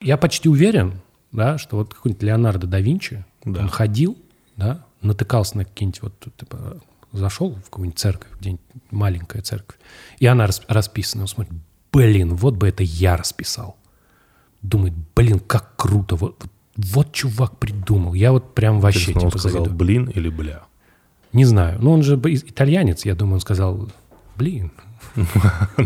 Я почти уверен, да, что вот какой-нибудь Леонардо да Винчи, Да. он ходил, да, натыкался на какие-нибудь вот, типа, зашел в какую-нибудь церковь, где-нибудь маленькая церковь, и она рас- расписана, он смотрит, блин, вот бы это я расписал. Думает, блин, как круто, вот, вот чувак придумал. Я вот прям вообще Интересно, он типа сказал завидую. блин или бля? Не знаю. Ну, он же итальянец, я думаю, он сказал, блин.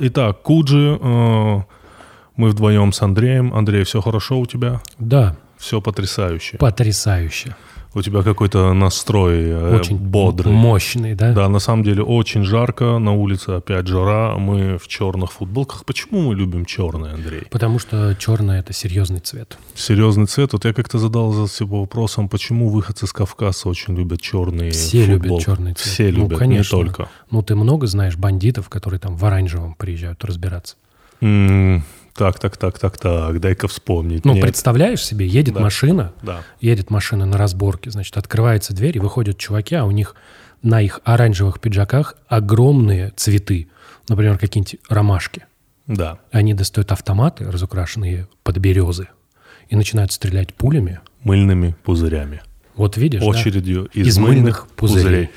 Итак, Куджи, э, мы вдвоем с Андреем. Андрей, все хорошо у тебя? Да, Все потрясающе. потрясающе. У тебя какой-то настрой э, Очень бодрый. мощный, да? Да, на самом деле очень жарко, на улице опять жара, мы в черных футболках. Почему мы любим черный, Андрей? Потому что черный – это серьезный цвет. Серьезный цвет. Вот я как-то задал за себя вопросом, почему выходцы с Кавказа очень любят черные Все любят футболки? черный цвет. Все Ну, любят, конечно. не только. Ну, ты много знаешь бандитов, которые там в оранжевом приезжают разбираться. М, Так, так, так, так, так, дай-ка вспомнить. Ну, Нет. представляешь себе, едет Да. машина, Да. едет машина на разборке, значит, открывается дверь, и выходят чуваки, а у них на их оранжевых пиджаках огромные цветы, например, какие-нибудь ромашки. Да. Они достают автоматы, разукрашенные под березы, и начинают стрелять пулями. Мыльными пузырями. Вот видишь, да? очередью из, Из мыльных, мыльных пузырей. пузырей.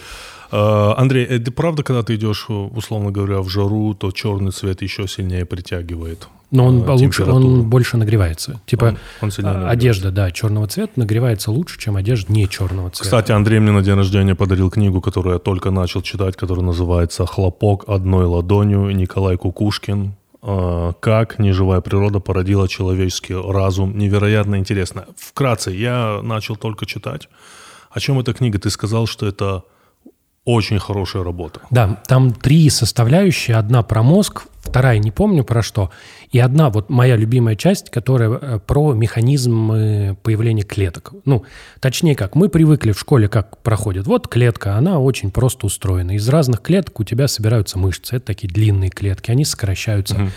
А, Андрей, это правда, когда ты идешь, условно говоря, в жару, то черный цвет еще сильнее притягивает? Но он э, лучше, он больше нагревается. Типа Он- он сильнее а, нагревается. одежда, да, черного цвета нагревается лучше, чем одежда не черного цвета. Кстати, Андрей мне на день рождения подарил книгу, которую я только начал читать, которая называется «Хлопок одной ладонью» Николай Кукушкин. А, Как неживая природа породила человеческий разум. Невероятно интересно. Вкратце, я начал только читать. О чем эта книга? Ты сказал, что это очень хорошая работа. Да, там три составляющие. Одна про мозг, вторая не помню про что. И одна вот моя любимая часть, которая э, про механизм появления клеток. Ну, точнее как, мы привыкли в школе, как проходит. Вот клетка, она очень просто устроена. Из разных клеток у тебя собираются мышцы. Это такие длинные клетки, они сокращаются.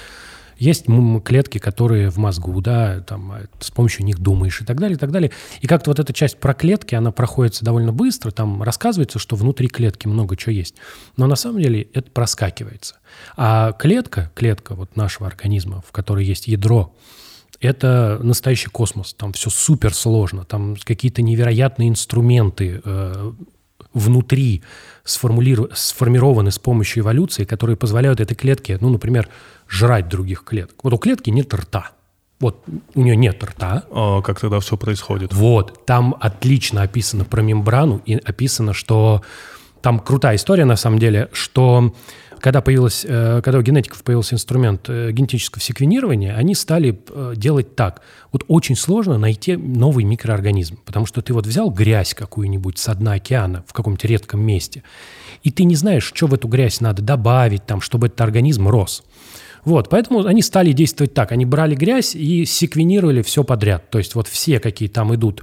Есть клетки, которые в мозгу, да, там, э, с помощью них думаешь и так далее, и так далее. И как-то вот эта часть про клетки, она проходится довольно быстро, там рассказывается, что внутри клетки много чего есть. Но на самом деле это проскакивается. А клетка, клетка вот нашего организма, в которой есть ядро, это настоящий космос. Там все супер сложно. Там какие-то невероятные инструменты э, внутри сформулиру- сформированы с помощью эволюции, которые позволяют этой клетке, ну, например, жрать других клеток. Вот у клетки нет рта. Вот у нее нет рта. А Как тогда все происходит? Вот, там отлично описано про мембрану и описано, что там крутая история на самом деле, что когда, появилась, э, когда у генетиков появился инструмент э, генетического секвенирования, они стали э, делать так. Вот очень сложно найти новый микроорганизм, потому что ты вот взял грязь какую-нибудь с дна океана в каком-то редком месте, и ты не знаешь, что в эту грязь надо добавить, там, чтобы этот организм рос. Вот, поэтому они стали действовать так. Они брали грязь и секвенировали все подряд. То есть вот все, какие там идут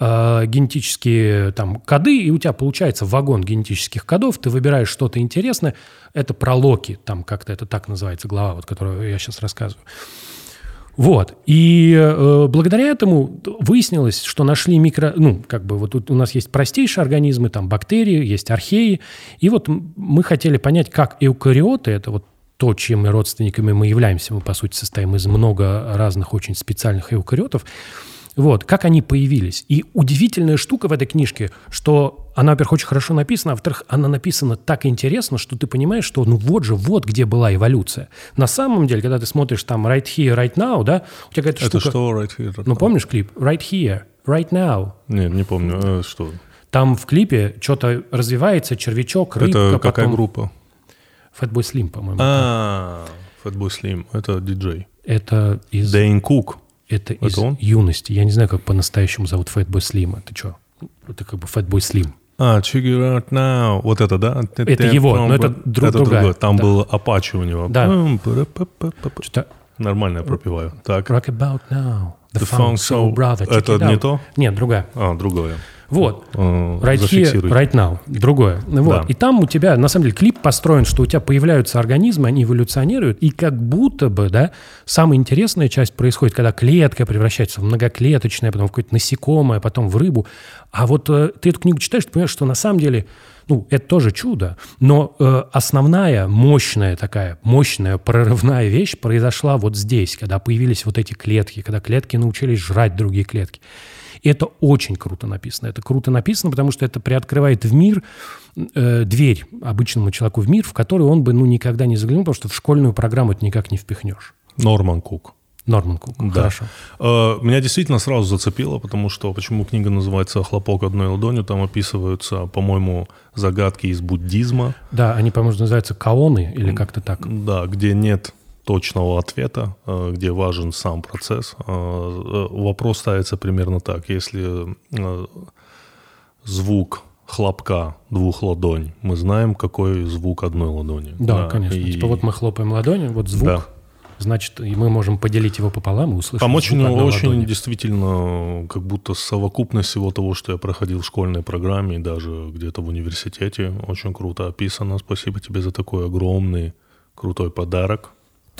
э, генетические там коды, и у тебя получается вагон генетических кодов, ты выбираешь что-то интересное. Это про Локи, там как-то это так называется глава, вот, которую я сейчас рассказываю. Вот. И э, благодаря этому выяснилось, что нашли микро... Ну, как бы вот тут у нас есть простейшие организмы, там бактерии, есть археи. И вот мы хотели понять, как эукариоты, это вот то, чьими родственниками мы являемся, мы, по сути, состоим из много разных очень специальных эукариотов, вот, как они появились. И удивительная штука в этой книжке, что она, во-первых, очень хорошо написана, а во-вторых, она написана так интересно, что ты понимаешь, что ну вот же, вот где была эволюция. На самом деле, когда ты смотришь там right here, right now, да, у тебя какая-то Это штука... что, right here? Ну, помнишь клип? Right here, right now. Нет, не помню. Э, Что? Там в клипе что-то развивается, червячок, рыбка, Это какая потом... группа? Fatboy Slim, по-моему. А, Fatboy Slim. Это диджей. Это из... Дэйн Кук. Это из он? юности. Я не знаю, как по-настоящему зовут Fatboy Slim. Это что? Это как бы Fatboy Slim. А, Check it out now. Вот это, да? Это его, но это друг- это другая. другое. Там Да. был Апачи у него. Да. Что-то Нормально я пропиваю. Так. Rock about now. The, The funk soul brother. check Это не то? Нет, другая. А, другое. Вот. э, Right here, right now. Другое. Вот. Да. И там у тебя, на самом деле, клип построен, что у тебя появляются организмы, они эволюционируют, и как будто бы, да, самая интересная часть происходит, когда клетка превращается в многоклеточное, потом в какое-то насекомое, потом в рыбу. А вот э, ты эту книгу читаешь, ты понимаешь, что на самом деле, ну, это тоже чудо, но э, основная, мощная такая, мощная прорывная вещь произошла вот здесь, когда появились вот эти клетки, когда клетки научились жрать другие клетки. И это очень круто написано. Это круто написано, потому что это приоткрывает в мир э, дверь обычному человеку в мир, в который он бы ну, никогда не заглянул, потому что в школьную программу это никак не впихнешь. Норман Кук. Норман Кук. Да. Хорошо. Э, Меня действительно сразу зацепило, потому что почему книга называется «Хлопок одной ладонью», там описываются, по-моему, загадки из буддизма, Да, они, по-моему, называются каоны или как-то так. да, где нет точного ответа, э, где важен сам процесс. Э, э, Вопрос ставится примерно так. Если звук хлопка двух ладонь, мы знаем, какой звук одной ладони. Да, конечно. и Типа вот мы хлопаем ладонью, вот звук, Да. значит, и мы можем поделить его пополам и услышать Там очень, очень ладони. действительно как будто совокупность всего того, что я проходил в школьной программе и даже где-то в университете. Очень круто описано. Спасибо тебе за такой огромный, крутой подарок.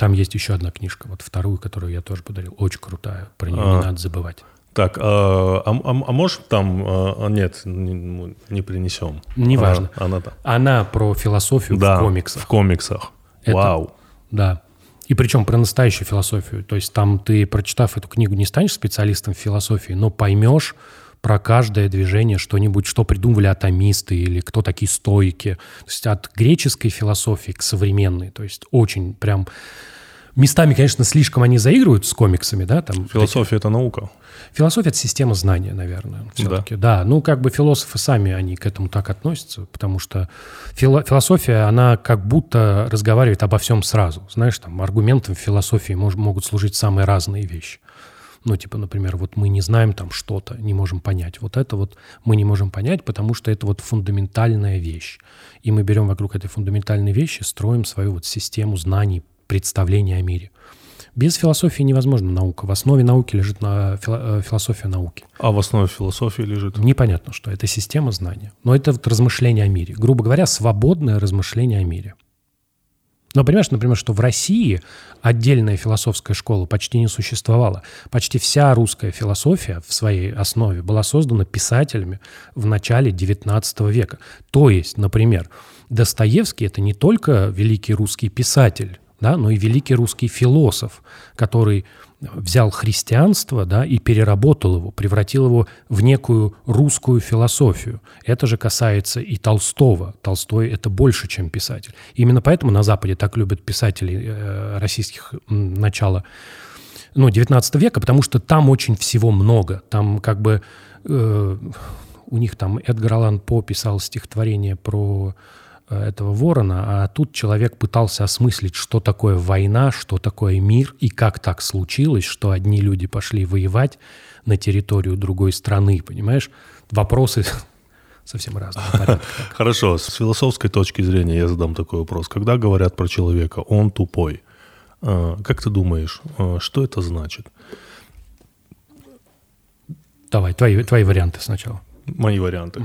Там есть еще одна книжка, вот вторую, которую я тоже подарил. Очень крутая. Про нее А. не надо забывать. Так, а, а, а- а можешь там... а, а, нет, не, не принесем. Неважно. А, она там. Она про философию Да, в комиксах. в комиксах. Это- Вау. Да. И причем про настоящую философию. То есть там ты, прочитав эту книгу, не станешь специалистом в философии, но поймешь про каждое движение что-нибудь, что придумывали атомисты или кто такие стойки. То есть от греческой философии к современной. То есть очень прям... Местами, конечно, слишком они заигрывают с комиксами, да, там Философия — это наука. Философия – это система знания, наверное, все-таки. Да. ну как бы философы сами, они к этому так относятся, потому что фило- философия, она как будто разговаривает обо всем сразу. Знаешь, там аргументом в философии мож- могут служить самые разные вещи. Ну, типа, например, вот мы не знаем там что-то, не можем понять. Вот это вот мы не можем понять, потому что это вот фундаментальная вещь. И мы берем вокруг этой фундаментальной вещи, строим свою вот систему знаний, представления о мире. Без философии невозможна наука. В основе науки лежит на э, философия науки. А в основе философии лежит... Непонятно, что это система знания. Но это вот размышление о мире. Грубо говоря, свободное размышление о мире. Но понимаешь, например, что в России отдельная философская школа почти не существовала. Почти вся русская философия в своей основе была создана писателями в начале XIX века. То есть, например, Достоевский – это не только великий русский писатель, да, но и великий русский философ, который взял христианство да, и переработал его, превратил его в некую русскую философию. Это же касается и Толстого. Толстой – это больше, чем писатель. Именно поэтому на Западе так любят писателей э, российских начала ну, 19 века, потому что там очень всего много. Там как бы э, у них там Эдгар Аллан По писал стихотворение про этого ворона, а тут человек пытался осмыслить, что такое война, что такое мир, и как так случилось, что одни люди пошли воевать на территорию другой страны, понимаешь? Вопросы совсем разные. Хорошо, с философской точки зрения я задам такой вопрос. Когда говорят про человека, он тупой, а, как ты думаешь, а, что это значит? Давай, твои, твои варианты сначала. Мои варианты.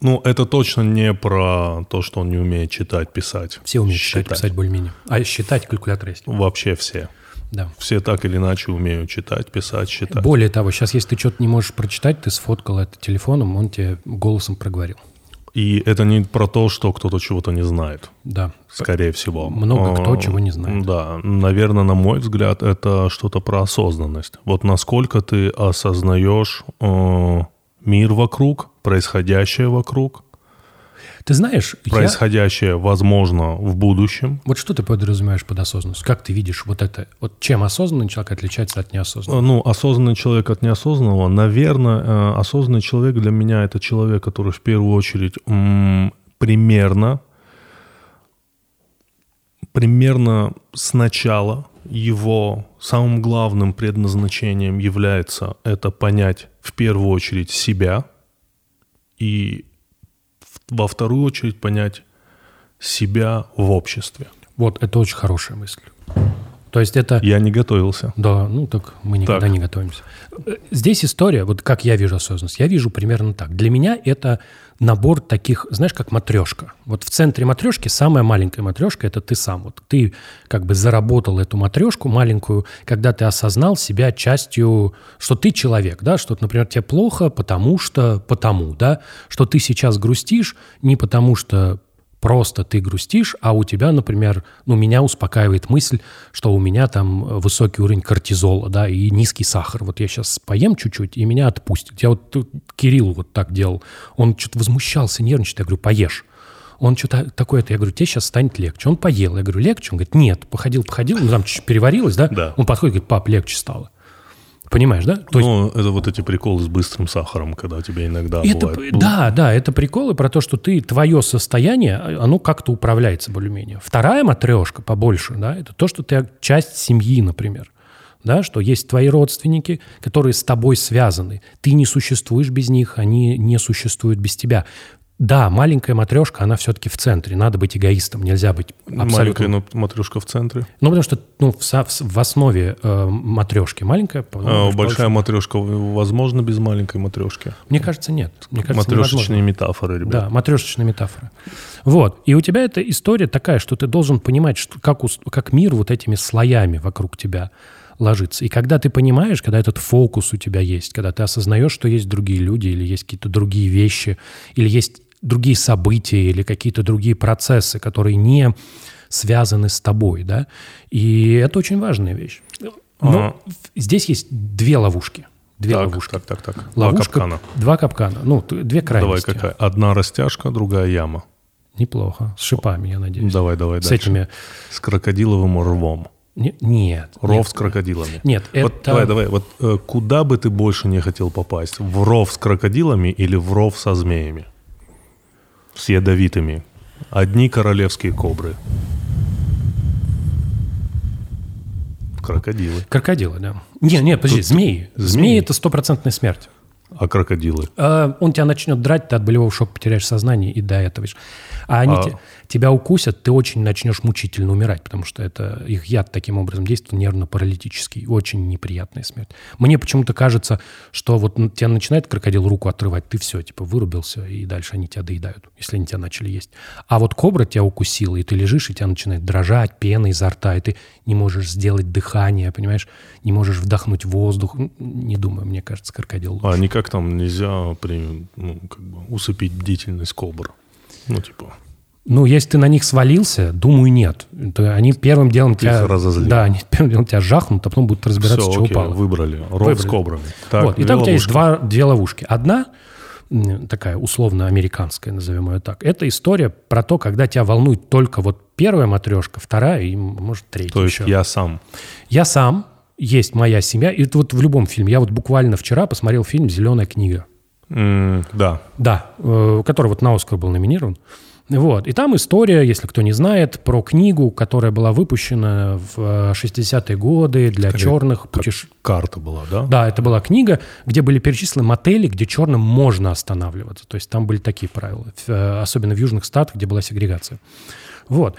Ну, это точно не про то, что он не умеет читать, писать. Все умеют читать, писать более-менее. А считать калькулятор есть. Вообще все. Да. Все так или иначе умеют читать, писать, считать. Более того, сейчас, если ты что-то не можешь прочитать, ты сфоткал это телефоном, он тебе голосом проговорил. И это не про то, что кто-то чего-то не знает, Да. скорее всего. Много кто чего не знает. Да, наверное, на мой взгляд, это что-то про осознанность. Вот насколько ты осознаешь э, мир вокруг, происходящее вокруг, Ты знаешь, я- происходящее, возможно, в будущем. вот что ты подразумеваешь под осознанностью? Как ты видишь вот это? Вот чем осознанный человек отличается от неосознанного? Ну, осознанный человек от неосознанного. Наверное, э, осознанный человек для меня это человек, который в первую очередь м, примерно, примерно сначала его самым главным предназначением является это понять в первую очередь себя и во вторую очередь понять себя в обществе. Вот, это очень хорошая мысль. То есть это... Я не готовился. Да, ну так мы никогда Так. не готовимся. Э, Здесь история, вот как я вижу осознанность, я вижу примерно так. Для меня это набор таких, знаешь, как матрешка. Вот в центре матрешки самая маленькая матрешка – это ты сам. Вот ты как бы заработал эту матрешку маленькую, когда ты осознал себя частью, что ты человек, да, что, например, тебе плохо, потому что, потому, да, что ты сейчас грустишь не потому что просто ты грустишь, а у тебя, например, ну, меня успокаивает мысль, что у меня там э, высокий уровень кортизола, да, и низкий сахар. Вот я сейчас поем чуть-чуть, и меня отпустит. Я вот Кирилл вот так делал. Он что-то возмущался, нервничает. Я говорю, поешь. Он что-то такое-то, я говорю, тебе сейчас станет легче. Он поел. Я говорю, легче? Он говорит, нет, походил, походил, ну там чуть-чуть переварилось, да? Да. Он подходит, говорит, пап, легче стало. Понимаешь, да? То есть Ну, это вот эти приколы с быстрым сахаром, когда тебе иногда это, бывает. ну, да, да, это приколы про то, что ты, твое состояние, оно как-то управляется более-менее. Вторая матрешка побольше, да, это то, что ты часть семьи, например. Да, что есть твои родственники, которые с тобой связаны. Ты не существуешь без них, они не существуют без тебя. Да, маленькая матрешка, она все-таки в центре. Надо быть эгоистом, нельзя быть абсолютно... Маленькая матрешка в центре. Ну, потому что ну, в, в- основе э, матрешки маленькая. А, большая матрешка возможно без маленькой матрешки? Мне кажется, нет. Мне кажется, невозможно. Матрешечные метафоры, ребят. Да, матрешечная метафора. Вот. И у тебя эта история такая, что ты должен понимать, что, как, ус- как мир вот этими слоями вокруг тебя ложится. И когда ты понимаешь, когда этот фокус у тебя есть, когда ты осознаешь, что есть другие люди, или есть какие-то другие вещи, или есть другие события, или какие-то другие процессы, которые не связаны с тобой, да, и это очень важная вещь. Но Ага. в- здесь есть две ловушки. Две Так, ловушки. так, так, так. Два Ловушка, капкана. Два капкана. Ну, две Давай, крайности. какая? Одна растяжка, другая яма. Неплохо. С шипами, я надеюсь. Давай, давай, С дальше. этими... С крокодиловым рвом. Не- нет. Ров нет. с крокодилами. Нет, Вот это... давай, давай. Вот э, куда бы ты больше не хотел попасть? В ров с крокодилами или в ров со змеями? С ядовитыми. Одни королевские кобры. Крокодилы. Крокодилы, да. Не, не, подожди, змеи. змеи. Змеи – это стопроцентная смерть. А крокодилы? А, он тебя начнет драть, ты от болевого шока потеряешь сознание и до этого. А они А- те- тебя укусят, ты очень начнешь мучительно умирать, потому что это их яд таким образом действует нервно-паралитический. Очень неприятная смерть. Мне почему-то кажется, что вот тебя начинает крокодил руку отрывать, ты все, типа, вырубился, и дальше они тебя доедают, если они тебя начали есть. А вот кобра тебя укусила, и ты лежишь, и тебя начинает дрожать, пена изо рта, и ты не можешь сделать дыхание, понимаешь? Не можешь вдохнуть воздух. Не думаю, мне кажется, крокодил лучше. А никак там нельзя при, ну, как бы усыпить бдительность кобр? Ну, типа, Ну, если ты на них свалился, думаю, нет. Это они первым делом Ты тебя... разозлил. Да, они первым делом тебя жахнут, а потом будут разбираться, все, что окей, упало. выбрали. Ров Выбрали. с кобрами. Так, вот. И там у тебя есть ловушки. два, две ловушки. Одна, такая условно-американская, назовем ее так, это история про то, когда тебя волнует только вот первая матрешка, вторая и, может, третья То есть еще. я сам. Я сам, есть моя семья, и это вот в любом фильме. Я вот буквально вчера посмотрел фильм «Зеленая книга». М, да. Да, э, который вот на Оскар был номинирован. Вот. И там история, если кто не знает, про книгу, которая была выпущена в э, 60-е годы для Скорее, черных путешественников. Карта была, да? Да, это была книга, где были перечислены мотели, где черным можно останавливаться. То есть там были такие правила, э, особенно в южных штатах, где была сегрегация. Вот.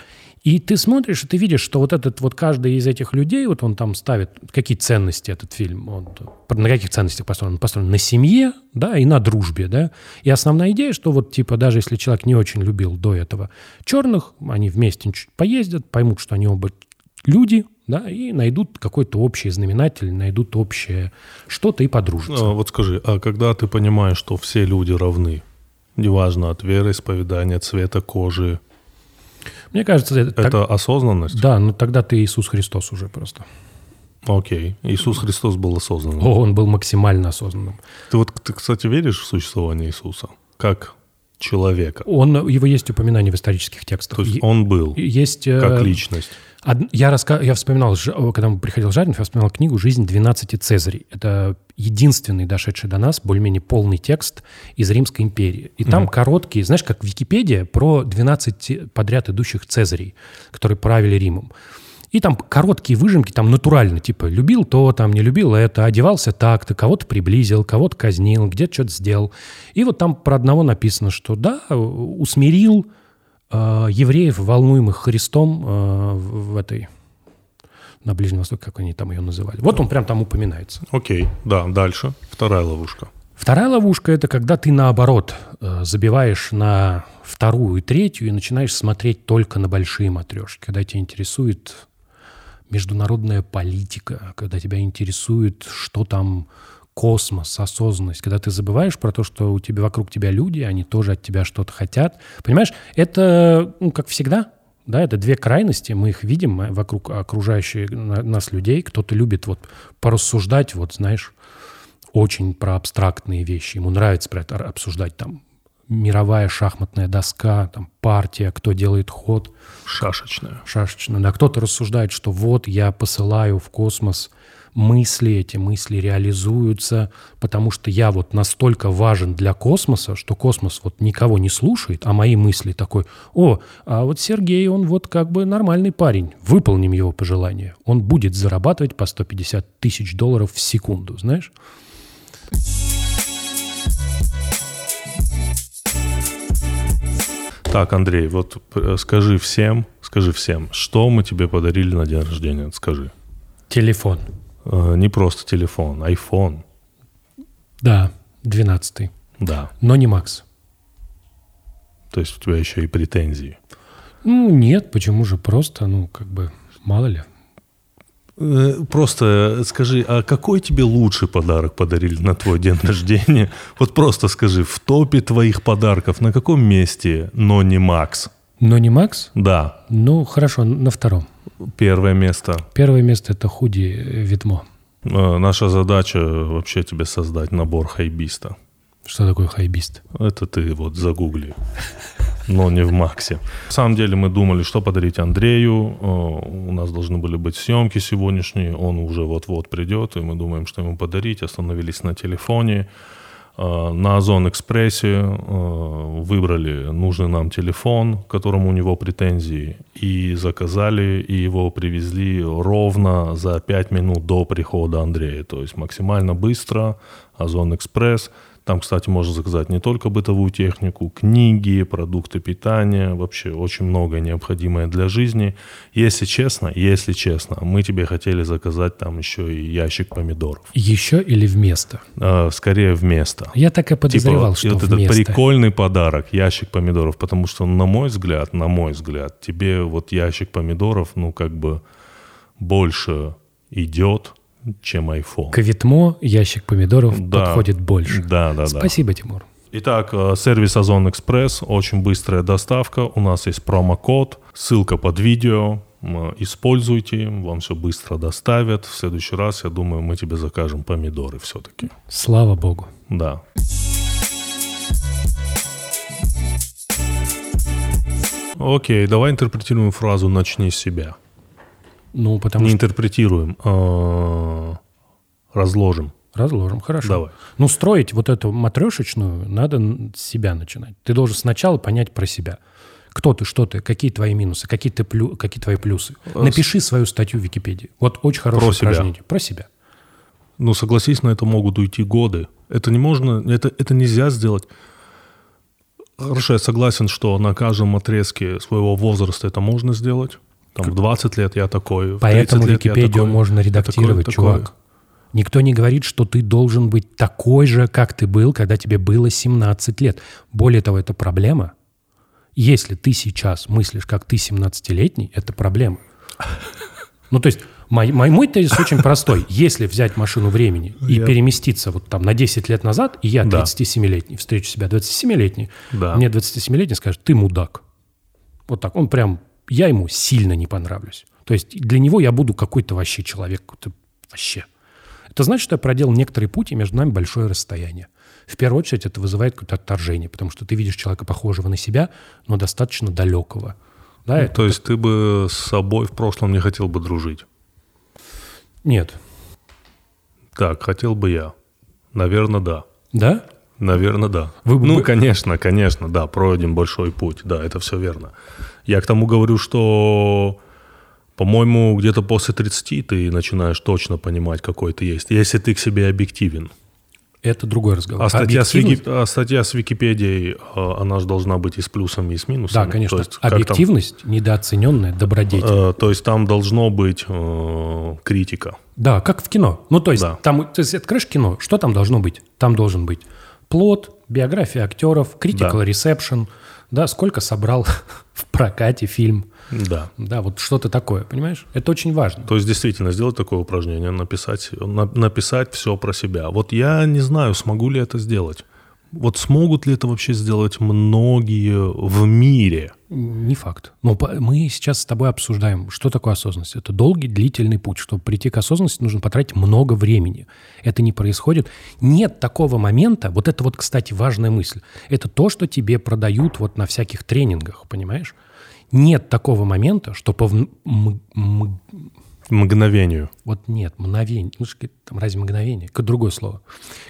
И ты смотришь, и ты видишь, что вот этот вот каждый из этих людей, вот он там ставит, какие ценности этот фильм, он, на каких ценностях построен? Он построен на семье, да, и на дружбе, да. И основная идея, что вот типа даже если человек не очень любил до этого черных, они вместе чуть поездят, поймут, что они оба люди, да, и найдут какой-то общий знаменатель, найдут общее что-то и подружатся. А, вот скажи, а когда ты понимаешь, что все люди равны, неважно от вероисповедания, цвета кожи, Мне кажется, это, так- это осознанность? да, ну тогда ты Иисус Христос уже просто. Окей. Иисус Христос был осознанным. О, он был максимально осознанным. Ты вот, ты, кстати, веришь в существование Иисуса? Как человека? Он, его есть упоминание в исторических текстах. То есть он был есть... э, как личность. Од- Я, раска... я вспоминал, когда приходил Жаринов, я вспоминал книгу «Жизнь 12 Цезарей». Это единственный дошедший до нас более-менее полный текст из Римской империи. И там короткие, знаешь, как Википедия про 12 подряд идущих Цезарей, которые правили Римом. И там короткие выжимки, там натурально, типа, любил то, там, не любил это, одевался так-то, кого-то приблизил, кого-то казнил, где-то что-то сделал. И вот там про одного написано, что да, усмирил э, евреев, волнуемых Христом э, в в этой, на Ближнем Востоке, как они там ее называли. Вот он прям там упоминается. Окей, да, дальше. Вторая ловушка. Вторая ловушка – это когда ты, наоборот, э, забиваешь на вторую и третью и начинаешь смотреть только на большие матрешки, когда тебя интересует международная политика, когда тебя интересует, что там космос, осознанность, когда ты забываешь про то, что у тебя вокруг тебя люди, они тоже от тебя что-то хотят. Понимаешь, это, ну, как всегда, да, это две крайности, мы их видим э, вокруг окружающих нас людей. Кто-то любит вот порассуждать, вот, знаешь, очень про абстрактные вещи. Ему нравится про это обсуждать там мировая шахматная доска, там партия, кто делает ход. Шашечная. Шашечная, да. Кто-то рассуждает, что вот я посылаю в космос мысли, эти мысли реализуются, потому что я вот настолько важен для космоса, что космос вот никого не слушает, а мои мысли такой, о, а вот Сергей, он вот как бы нормальный парень, выполним его пожелание. Он будет зарабатывать по 150 тысяч долларов в секунду, знаешь? Так, Андрей, вот э, скажи всем, скажи всем, что мы тебе подарили на день рождения, скажи. Телефон. Э, не просто телефон, iPhone. Да, 12 Да. Но не Макс. То есть у тебя еще и претензии. Ну, нет, почему же просто, ну, как бы, мало ли. Э, просто скажи, а какой тебе лучший подарок подарили на твой день рождения? Вот просто скажи, в топе твоих подарков на каком месте, но не Макс? Но не Макс? Да. Ну, хорошо, на втором. Первое место. Первое место – это худи Витмо. Э, наша задача вообще тебе создать набор хайбиста. Что такое хайбист? Это ты вот загугли, но не в Максе. На самом деле мы думали, что подарить Андрею. У нас должны были быть съемки сегодняшние, он уже вот-вот придет, и мы думаем, что ему подарить. Остановились на телефоне. На Озон Экспрессе выбрали нужный нам телефон, к которому у него претензии, и заказали, и его привезли ровно за 5 минут до прихода Андрея. То есть максимально быстро, Озон Экспресс – там, кстати, можно заказать не только бытовую технику, книги, продукты питания, вообще очень многое необходимое для жизни. Если честно, если честно, мы тебе хотели заказать там еще и ящик помидоров. Еще или вместо? А, скорее вместо. Я так и подозревал, типа, что вот вместо. этот прикольный подарок, ящик помидоров, потому что, на мой взгляд, на мой взгляд, тебе вот ящик помидоров, ну, как бы больше идет, чем iPhone. К Витмо ящик помидоров Да. подходит больше. Да, да, да. Спасибо, Тимур. Итак, э, сервис Озон Экспресс, очень быстрая доставка. У нас есть промокод, ссылка под видео. Используйте, вам все быстро доставят. В следующий раз, я думаю, мы тебе закажем помидоры все-таки. Слава богу. Да. Окей, давай интерпретируем фразу «начни с себя». Ну, потому Не что... интерпретируем, а разложим. Разложим, хорошо. Давай. Ну, строить вот эту матрешечную надо с себя начинать. Ты должен сначала понять про себя. Кто ты, что ты, какие твои минусы, какие, ты плю, какие твои плюсы. Напиши свою статью в Википедии. Вот очень хорошее Про себя. упражнение. Про себя. Ну, согласись, на это могут уйти годы. Это не можно, это, это нельзя сделать. Хорошо, я согласен, что на каждом отрезке своего возраста это можно сделать. Там в 20 лет я такой, в 30 Поэтому лет Википедию такой, можно редактировать, такой, чувак. такой. Никто не говорит, что ты должен быть такой же, как ты был, когда тебе было 17 лет. Более того, это проблема. Если ты сейчас мыслишь, как ты 17-летний, это проблема. Ну, то есть, мой, мой, мой тезис очень простой. Если взять машину времени и Я- переместиться вот там на 10 лет назад, и я Да. 37-летний, встречу себя 27-летний, Да. мне 27-летний скажет, ты мудак. Вот так. Он прям, я ему сильно не понравлюсь. То есть для него я буду какой-то вообще человек, какой-то вообще. Это значит, что я проделал некоторый путь, и между нами большое расстояние. В первую очередь это вызывает какое-то отторжение, потому что ты видишь человека, похожего на себя, но достаточно далекого. Да, это- То есть ты бы с собой в прошлом не хотел бы дружить? Нет. Так, хотел бы я. Наверное, да. Да? Наверное, да. Вы бы- ну, конечно, конечно, да, пройден большой путь, да, это все верно. Я к тому говорю, что, по-моему, где-то после 30 ты начинаешь точно понимать, какой ты есть, если ты к себе объективен. это другой разговор. А статья, с, Объективность- Вики- а статья с Википедией, э, она же должна быть и с плюсами, и с минусами. Да, конечно. То есть, как там- Объективность недооцененная добродетель. э, то есть там должно быть э, критика. Да, как в кино. Ну, то есть, Да. там, то есть, открываешь кино, что там должно быть? Там должен быть плод, биография актеров, critical Да. reception, да, сколько собрал в прокате фильм. Да. Да, вот что-то такое, понимаешь? Это очень важно. То есть действительно сделать такое упражнение, написать, на- написать все про себя. Вот я не знаю, смогу ли это сделать. Вот смогут ли это вообще сделать многие в мире? Не факт. Но мы сейчас с тобой обсуждаем, что такое осознанность. Это долгий, длительный путь. Чтобы прийти к осознанности, нужно потратить много времени. Это не происходит. Нет такого момента, вот это вот, кстати, важная мысль. Это то, что тебе продают вот на всяких тренингах, понимаешь? Нет такого момента, что по Мгновению. вот нет, мгновение. Ну, там разве мгновение? Какое другое слово.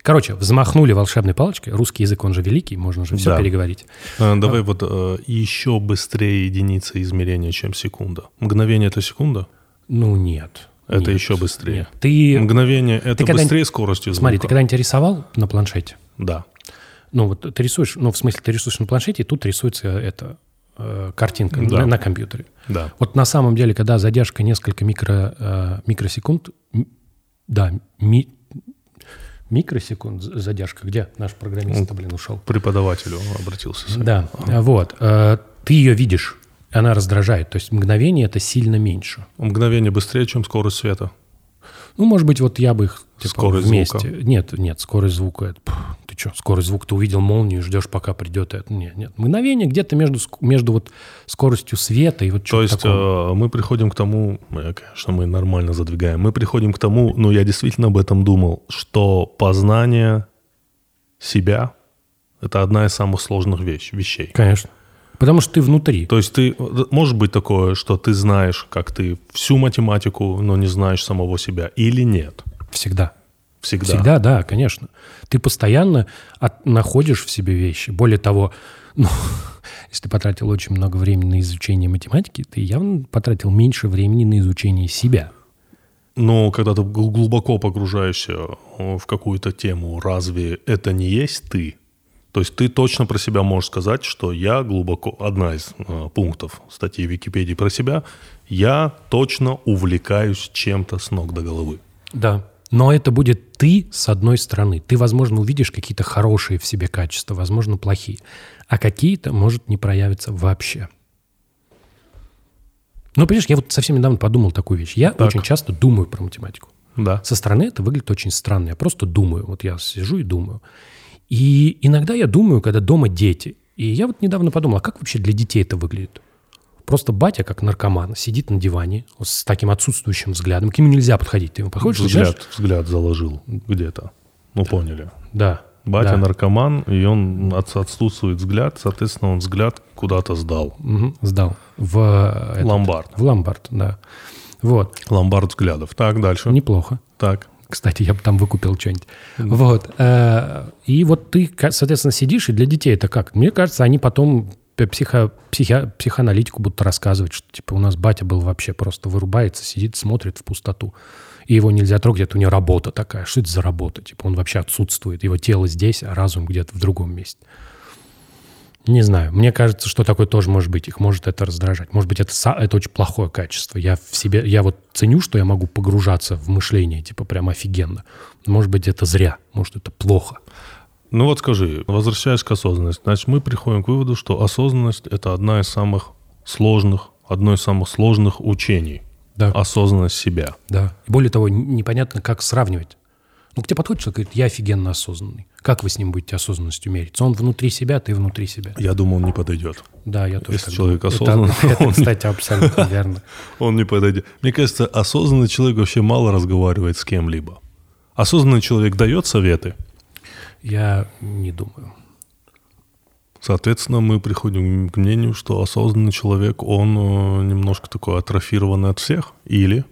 Короче, взмахнули волшебной палочкой. Русский язык, он же великий, можно же все Да. переговорить. Э, Давай вот э, еще быстрее единица измерения, чем секунда. Мгновение это секунда? Ну, нет. Это Нет, еще быстрее. Нет. Ты Мгновение это когда- быстрее скоростью звука. Смотри, ты когда-нибудь рисовал на планшете? Да. Ну, вот ты рисуешь, ну, в смысле, ты рисуешь на планшете, и тут рисуется эта э, картинка Да. на, на компьютере. Да. Вот на самом деле, когда задержка несколько микро, э, микросекунд, да, ми- микросекунд задержка, где наш программист, блин, ушел? К преподавателю обратился. Сань. Да, вот. э, ты ее видишь, она раздражает. То есть мгновение это сильно меньше. Мгновение быстрее, чем скорость света. Ну, может быть, вот я бы их типа, Скорость вместе. звука. Нет, нет, скорость звука. Это, что, скорость звука, ты увидел молнию, ждешь, пока придет это. Нет, нет. Мгновение где-то между, между вот скоростью света и вот То что-то есть такое. э, мы приходим к тому, э, конечно, мы нормально задвигаем, мы приходим к тому, ну я действительно об этом думал, что познание себя – это одна из самых сложных вещ, вещей. Конечно. Потому что ты внутри. То есть ты, э, может быть такое, что ты знаешь, как ты всю математику, но не знаешь самого себя, или нет? Всегда. Всегда. Всегда, да, конечно. Ты постоянно от- находишь в себе вещи. Более того, ну, если ты потратил очень много времени на изучение математики, ты явно потратил меньше времени на изучение себя. Но когда ты гл- глубоко погружаешься э, в какую-то тему, разве это не есть ты? То есть ты точно про себя можешь сказать, что я глубоко... Одна из э, пунктов статьи Википедии про себя. Я точно увлекаюсь чем-то с ног до головы. Да. Но это будет ты с одной стороны. Ты, возможно, увидишь какие-то хорошие в себе качества, возможно, плохие. А какие-то, может, не проявиться вообще. Ну, понимаешь, я вот совсем недавно подумал такую вещь. Я Так. очень часто думаю про математику. Да. Со стороны это выглядит очень странно. Я просто думаю. Вот я сижу и думаю. И иногда я думаю, когда дома дети. И я вот недавно подумал, а как вообще для детей это выглядит? Просто батя, как наркоман, сидит на диване с таким отсутствующим взглядом. К нему нельзя подходить. Ты ему подходишь, Взгляд, взгляд заложил где-то. Ну, поняли. Да. Батя да. наркоман, и он от- отсутствует взгляд, соответственно, он взгляд куда-то сдал. Мгм, сдал. В, э, этот, Ломбард. в ломбард, да. Вот. Ломбард взглядов. Так, дальше. Неплохо. Так. Кстати, я бы там выкупил что-нибудь. Вот. э, И вот ты, соответственно, сидишь, и для детей это как? Мне кажется, они потом психо, психи- психоаналитику будут рассказывать, что типа у нас батя был вообще просто вырубается, сидит, смотрит в пустоту. И его нельзя трогать, это у него работа такая. Что это за работа? Типа он вообще отсутствует. Его тело здесь, а разум где-то в другом месте. Не знаю. Мне кажется, что такое тоже может быть. Их может это раздражать. Может быть, это, это очень плохое качество. Я в себе, я вот ценю, что я могу погружаться в мышление, типа прям офигенно. Может быть, это зря. Может, это плохо. Ну вот скажи, возвращаясь к осознанности, значит, мы приходим к выводу, что осознанность – это одна из самых сложных, одно из самых сложных учений. Да. Осознанность себя. Да. Более того, непонятно, как сравнивать. Ну, к тебе подходит человек и говорит, я офигенно осознанный. Как вы с ним будете осознанностью мериться? Он внутри себя, ты внутри себя. Я думаю, он не подойдет. Да, я тоже Если человек думаю. осознанный, Это, это, он- кстати, абсолютно верно. Он не подойдет. Мне кажется, осознанный человек вообще мало разговаривает с кем-либо. Осознанный человек дает советы. Я не думаю. Соответственно, мы приходим к мнению, что осознанный человек, он э, немножко такой атрофированный от всех. Или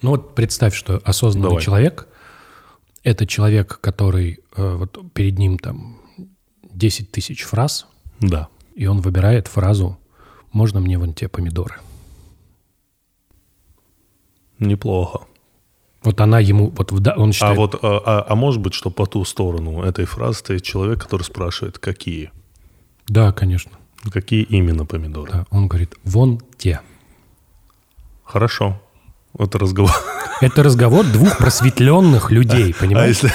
Ну вот представь, что осознанный Давай. человек – это человек, который э, вот перед ним там 10 тысяч фраз, да. и он выбирает фразу «Можно мне вон те помидоры?» Неплохо. Вот она ему, вот он А считает, вот, а, а- а может быть, что по ту сторону этой фразы стоит человек, который спрашивает, какие? да, конечно, Какие именно помидоры? да. он говорит, вон те. Хорошо. Это разговор. Это разговор двух просветленных людей, А понимаешь? если,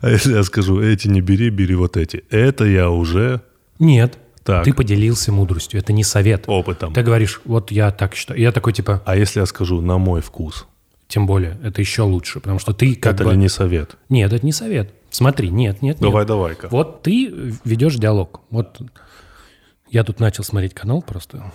а если я скажу, эти не бери, бери вот эти. Это я уже Нет, Так. ты поделился мудростью, это не совет. опытом. Ты говоришь, вот я так считаю. Я такой, типа, А если я скажу, на мой вкус? Тем более, это еще лучше, потому что ты как это бы... ли не совет? Нет, это не совет. Смотри, нет, нет, нет. Давай, давай-ка. Вот ты ведешь диалог. Вот я тут начал смотреть канал просто.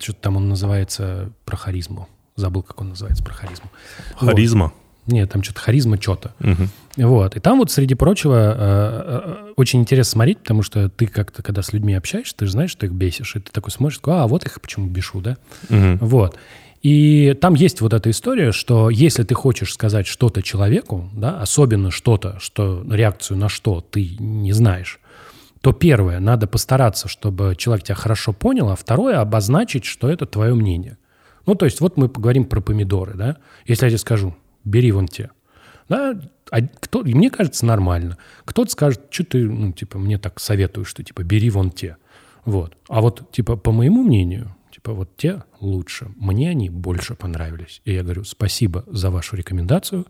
Что-то там он называется про харизму. Забыл, как он называется про харизму. Харизма. Нет, там что-то харизма, что-то. Мгм. Вот. И там вот, среди прочего, э, э, очень интересно смотреть, потому что ты как-то, когда с людьми общаешься, ты же знаешь, что их бесишь. И ты такой смотришь, такой, а, вот их почему бешу, да? Мгм. Вот. И там есть вот эта история, что если ты хочешь сказать что-то человеку, да, особенно что-то, что реакцию на что ты не знаешь, то первое, надо постараться, чтобы человек тебя хорошо понял, а второе, обозначить, что это твое мнение. Ну, то есть вот мы поговорим про помидоры, да. Если я тебе скажу, бери вон те, да, а кто, и мне кажется, нормально. Кто-то скажет, что ты, ну, типа, мне так советуешь, что, типа, бери вон те. Вот. А вот, типа, по моему мнению, типа, вот те лучше. Мне они больше понравились. И я говорю, спасибо за вашу рекомендацию,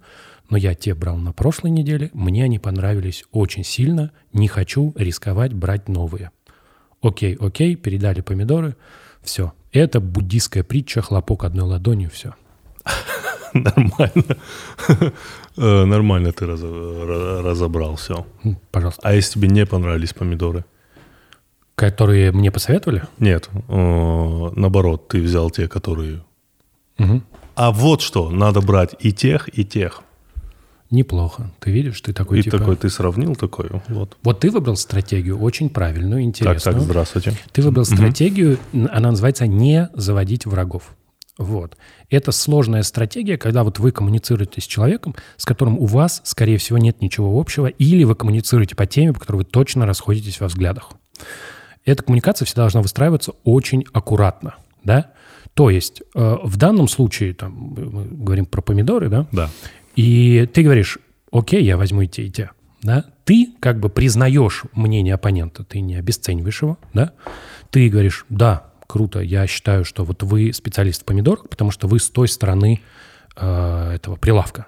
но я те брал на прошлой неделе, мне они понравились очень сильно, не хочу рисковать брать новые. Окей, окей, передали помидоры, все. Это буддийская притча, хлопок одной ладонью, все. Нормально. Э, Нормально ты раз- ра- разобрал все. Пожалуйста. А если тебе не понравились помидоры? Которые мне посоветовали? Нет, э, наоборот, ты взял те, которые... Мгм. А вот что, надо брать и тех, и тех. Неплохо. Ты видишь, ты такой, И типа... такой ты сравнил такой, вот. Вот ты выбрал стратегию очень правильную, Так, интересную. так, здравствуйте. Ты выбрал стратегию, н- она называется «не заводить врагов». Вот. Это сложная стратегия, когда вот вы коммуницируете с человеком, с которым у вас, скорее всего, нет ничего общего, или вы коммуницируете по теме, по которой вы точно расходитесь во взглядах. Эта коммуникация всегда должна выстраиваться очень аккуратно, да? То есть э, в данном случае, там, мы говорим про помидоры, да? Да. И ты говоришь, окей, я возьму и те, и те. Да? Ты как бы признаешь мнение оппонента, ты не обесцениваешь его, да? Ты говоришь, да, круто, я считаю, что вот вы специалист в помидорах, потому что вы с той стороны э, этого прилавка.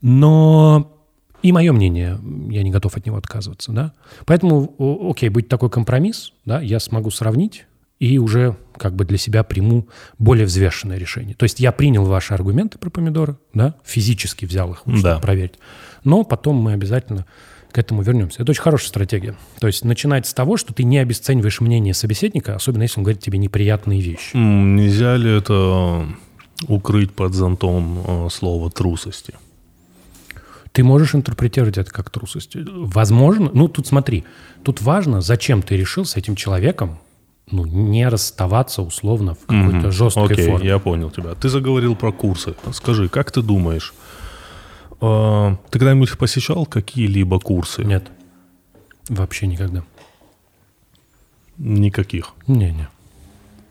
Но и мое мнение, я не готов от него отказываться, да? Поэтому, окей, будет такой компромисс, да, я смогу сравнить и уже как бы для себя приму более взвешенное решение. То есть я принял ваши аргументы про помидоры, да, физически взял их, чтобы Да. проверить. Но потом мы обязательно к этому вернемся. Это очень хорошая стратегия. То есть начинать с того, что ты не обесцениваешь мнение собеседника, особенно если он говорит тебе неприятные вещи. Нельзя ли это укрыть под зонтом э, слова трусости? Ты можешь интерпретировать это как трусость. Возможно, ну тут смотри, тут важно, зачем ты решил с этим человеком ну, не расставаться условно в какой-то Мгм. жесткой Окей, форме. я понял тебя. Ты заговорил про курсы. Скажи, как ты думаешь, э, ты когда-нибудь посещал какие-либо курсы? Нет. Вообще никогда. Никаких. Не-не.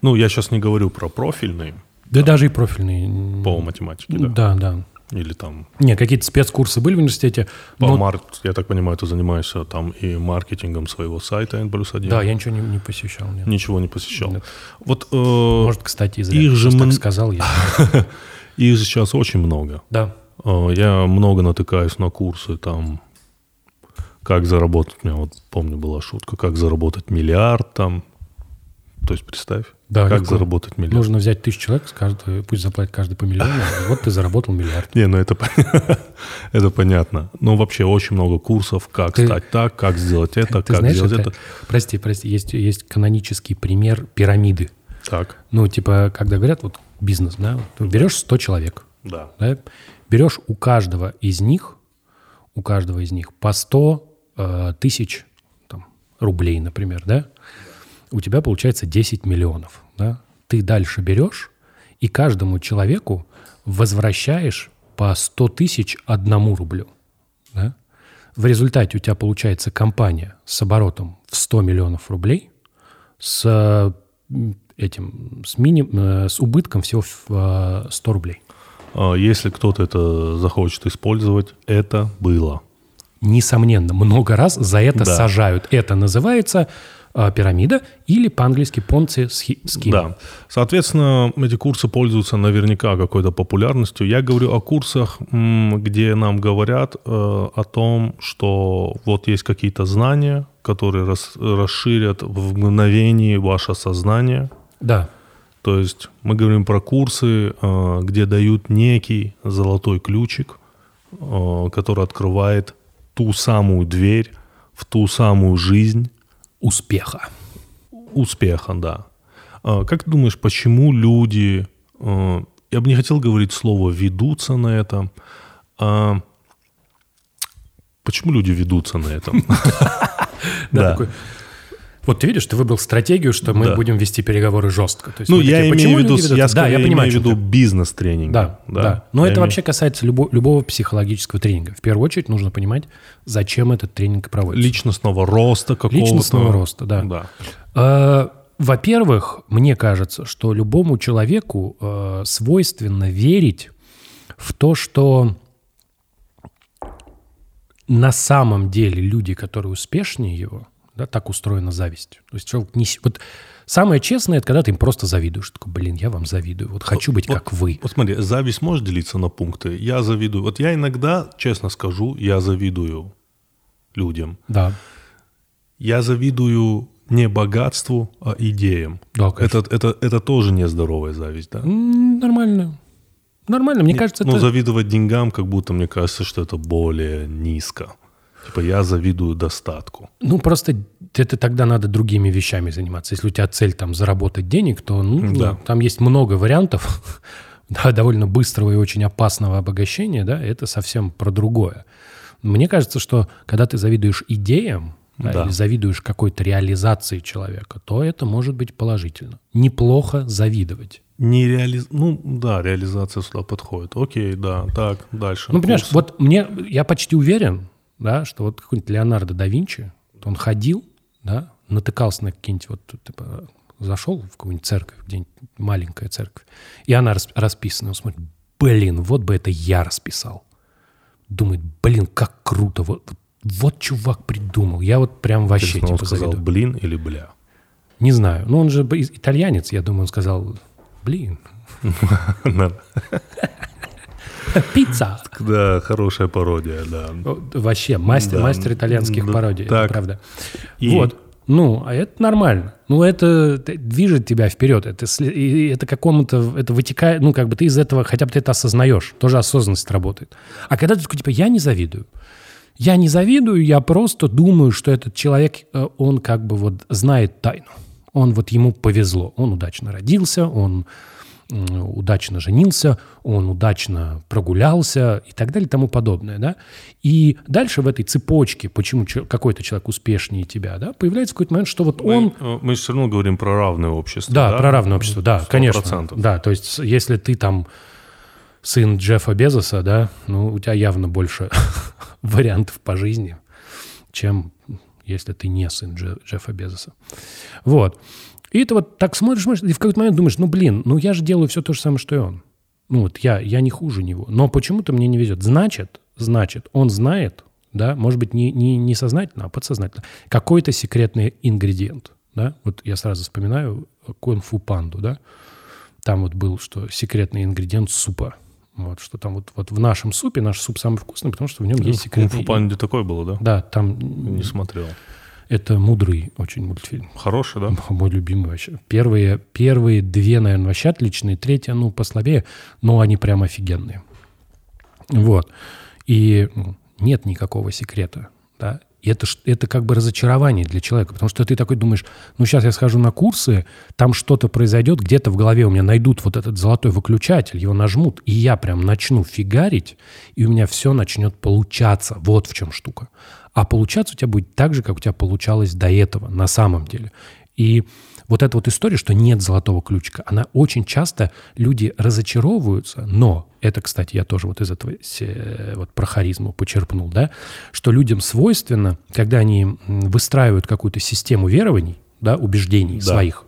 Ну, я сейчас не говорю про профильные Да даже и профильные. по математике, да? Да, да. Или там Не, какие-то спецкурсы были в университете. по но- мар- я так понимаю, ты занимаешься там и маркетингом своего сайта N плюс 1. Да, я ничего не, не посещал. Нет. Ничего не посещал. Нет. Вот э, Может, кстати, из-за их же что так сказал я. их сейчас очень много. Да. Э, Я много натыкаюсь на курсы там, как заработать, у меня вот помню была шутка, как заработать миллиард там. То есть представь, Да, как легко. заработать миллиард. Нужно взять тысячу человек, э, пусть заплатит каждый по миллиону, и вот ты заработал миллиард. Не, ну это, пон- это понятно. Но вообще очень много курсов, как Ты- стать так, как сделать это, Ты как знаешь, сделать это- это. Прости, прости, есть, есть канонический пример пирамиды. Так, Ну, типа, когда говорят, вот бизнес, да, ты берешь 100 человек, да. да, берешь у каждого из них, у каждого из них по 100 э, тысяч там, рублей, например, да, у тебя получается 10 миллионов, да. Ты дальше берешь и каждому человеку возвращаешь по 100 тысяч одному рублю, да. В результате у тебя получается компания с оборотом в 100 миллионов рублей, с э, этим, с, мини, э, с убытком всего в э, 100 рублей. А Если кто-то это захочет использовать, это было. Несомненно, много раз за это Да. сажают. Это называется э, пирамида или по-английски понци схема. Да. Соответственно, эти курсы пользуются наверняка какой-то популярностью. Я говорю о курсах, где нам говорят э, о том, что вот есть какие-то знания, которые рас- расширят в мгновении ваше сознание. Да. То есть мы говорим про курсы, э, где дают некий золотой ключик, э, который открывает ту самую дверь в ту самую жизнь, Успеха. успеха, да. А, Как ты думаешь, почему люди, э, я бы не хотел говорить слово «ведутся на это», а почему люди ведутся на этом? Да, Да. такой, Вот ты видишь, ты выбрал стратегию, что мы Да. будем вести переговоры жестко. То есть Ну, я такие, имею в виду, я да, я понимаю, имею в виду ты- бизнес-тренинги. Да, да, Но Я это имею- вообще касается любо- любого психологического тренинга. В первую очередь нужно понимать, зачем этот тренинг проводится. личностного роста какого-то. Личностного роста, да. Да. Э, Во-первых, мне кажется, что любому человеку э, свойственно верить в то, что на самом деле люди, которые успешнее его, да, так устроена зависть. То есть человек не... Вот самое честное, это когда ты им просто завидуешь. Такой, блин, я вам завидую. Вот хочу быть как вы. Вот смотри, зависть может делиться на пункты. Я завидую. Вот я иногда, честно скажу, я завидую людям. Да. Я завидую не богатству, а идеям. Да, конечно. это, это, это тоже нездоровая зависть, да? Нормально. Нормально. Мне кажется, Ну, это... завидовать деньгам, как будто мне кажется, что это более низко. Типа я завидую достатку. Ну, просто это тогда надо другими вещами заниматься. Если у тебя цель там заработать денег, то ну, Да. там есть много вариантов да, довольно быстрого и очень опасного обогащения, да, это совсем про другое. Мне кажется, что когда ты завидуешь идеям, да, Да. или завидуешь какой-то реализации человека, то это может быть положительно. Неплохо завидовать. Не реализ... Ну, да, реализация сюда подходит. Окей, да, так, дальше. Ну, понимаешь, Курсы. вот мне, я почти уверен, да, что вот какой-нибудь Леонардо да Винчи, он ходил, да, натыкался на какие-нибудь вот, типа, зашел в какую-нибудь церковь, где-нибудь маленькая церковь, и она рас- расписана, он смотрит, блин, вот бы это я расписал. Думает, блин, как круто, вот, вот, чувак придумал, я вот прям вообще Интересно, он типа сказал завидую. блин или бля? Не знаю, ну он же итальянец, я думаю, он сказал, блин, пицца. Да, хорошая пародия, да. Вообще, мастер, Да. мастер итальянских Да, пародий, это так. правда. И- Вот. Ну, а это нормально. Ну, это движет тебя вперед. Это, это какому-то, это вытекает, ну, как бы ты из этого, хотя бы ты это осознаешь. Тоже осознанность работает. А когда ты такой, типа, я не завидую. Я не завидую, я просто думаю, что этот человек, э, он как бы вот знает тайну. Он вот ему повезло. Он удачно родился, он удачно женился, он удачно прогулялся и так далее и тому подобное, да. И дальше в этой цепочке, почему какой-то человек успешнее тебя, да, появляется какой-то момент, что вот он... Мы, мы все равно говорим про равное общество. Да, про равное общество, да, Сто конечно. процентов. Да, то есть если ты там сын Джеффа Безоса, да, ну, у тебя явно больше вариантов по жизни, чем если ты не сын Дже- Джеффа Безоса. Вот. И это вот так смотришь, смотришь, и в какой-то момент думаешь, ну, блин, ну, я же делаю все то же самое, что и он. Ну, вот я, я не хуже него. Но почему-то мне не везет. Значит, значит, он знает, да, может быть, не, не, не сознательно, а подсознательно, какой-то секретный ингредиент, да. Вот я сразу вспоминаю кунг-фу панду, да. Там вот был, что секретный ингредиент супа. Вот, что там вот, вот в нашем супе, наш суп самый вкусный, потому что в нем есть В секретный... «Кунг-фу панде» такое было, да? Да, там Не смотрел. Это мудрый очень мультфильм. Хороший, да? Мой любимый вообще. Первые, первые две, наверное, вообще отличные. Третья, ну, послабее, но они прям офигенные. Вот. И ну, нет никакого секрета, да. И это, это как бы разочарование для человека, потому что ты такой думаешь, ну, сейчас я схожу на курсы, там что-то произойдет, где-то в голове у меня найдут вот этот золотой выключатель, его нажмут, и я прям начну фигарить, и у меня все начнет получаться. Вот в чем штука. А получаться у тебя будет так же, как у тебя получалось до этого, на самом деле. И вот эта вот история, что нет золотого ключика, она очень часто люди разочаровываются, но это, кстати, я тоже вот из этого вот про харизму почерпнул, да, что людям свойственно, когда они выстраивают какую-то систему верований, да, убеждений Да. своих,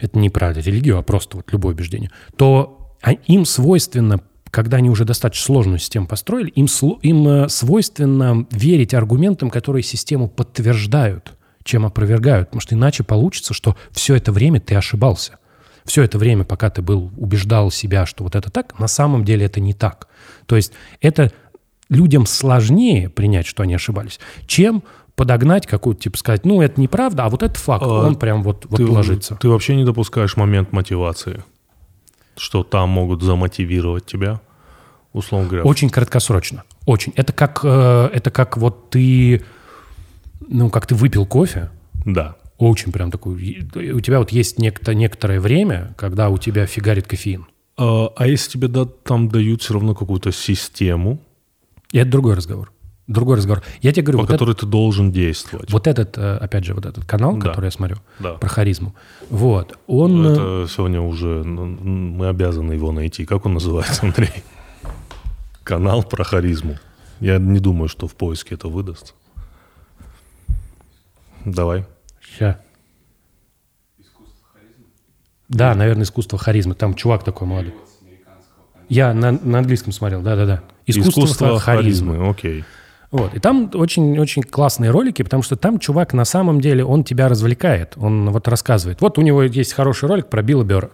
это не про религию, а просто вот любое убеждение, то а- им свойственно когда они уже достаточно сложную систему построили, им, им э, свойственно верить аргументам, которые систему подтверждают, чем опровергают. Потому что иначе получится, что все это время ты ошибался. Все это время, пока ты был, убеждал себя, что вот это так, на самом деле это не так. То есть это людям сложнее принять, что они ошибались, чем подогнать какую-то, типа сказать, ну, это неправда, а вот это факт, а он прям вот, вот ты, ложится. Ты вообще не допускаешь момент мотивации, что там могут замотивировать тебя, условно говоря? Очень краткосрочно, очень. Это как, э, это как вот ты, ну, как ты выпил кофе. Да. Очень прям такой, у тебя вот есть некто, некоторое время, когда у тебя фигарит кофеин. А, а если тебе да, там дают все равно какую-то систему? И это другой разговор. Другой разговор. Я тебе говорю, по вот который это, ты должен действовать. Вот этот, э, опять же, вот этот канал, да. который я смотрю, да. про харизму, вот, он... Это э, сегодня уже, ну, мы обязаны его найти. Как он называется, Андрей? Канал про харизму. Я не думаю, что в поиске это выдаст. Давай. Сейчас. Да, наверное, искусство харизмы. Там чувак такой молодой. Я на, на английском смотрел, да-да-да. Искусство, искусство харизмы. харизмы, окей. Вот. И там очень-очень классные ролики, потому что там чувак на самом деле, он тебя развлекает. Он вот рассказывает. Вот у него есть хороший ролик про Билла Бера.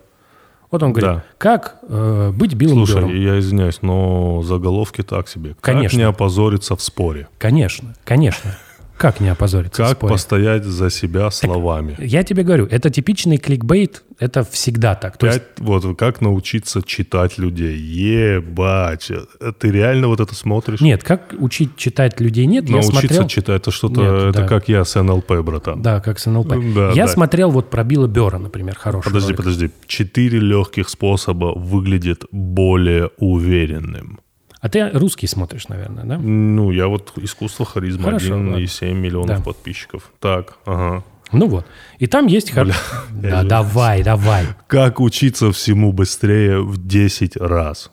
Вот он говорит, да. как э, быть Биллом Слушай, Бером. я извиняюсь, но заголовки так себе. Конечно. Как не опозориться в споре? Конечно, конечно. Как не опозориться? Как постоять за себя словами? Так, я тебе говорю, это типичный кликбейт, это всегда так. То есть... Вот как научиться читать людей? Ебать, ты реально вот это смотришь? Нет, как учить читать людей нет. Научиться я смотрел... читать, это что-то, нет, это да. как я с НЛП, братан. Да, как с НЛП. Да, я да. смотрел вот про Билла Бера, например, хороший Подожди, ролик. подожди. Четыре легких способа выглядит более уверенным. А ты русский смотришь, наверное, да? Ну, я вот искусство харизма Хорошо, 1,7 миллионов да. подписчиков. Так, ага. Ну вот. И там есть... Бля, да, давай, давай. Как учиться всему быстрее в 10 раз.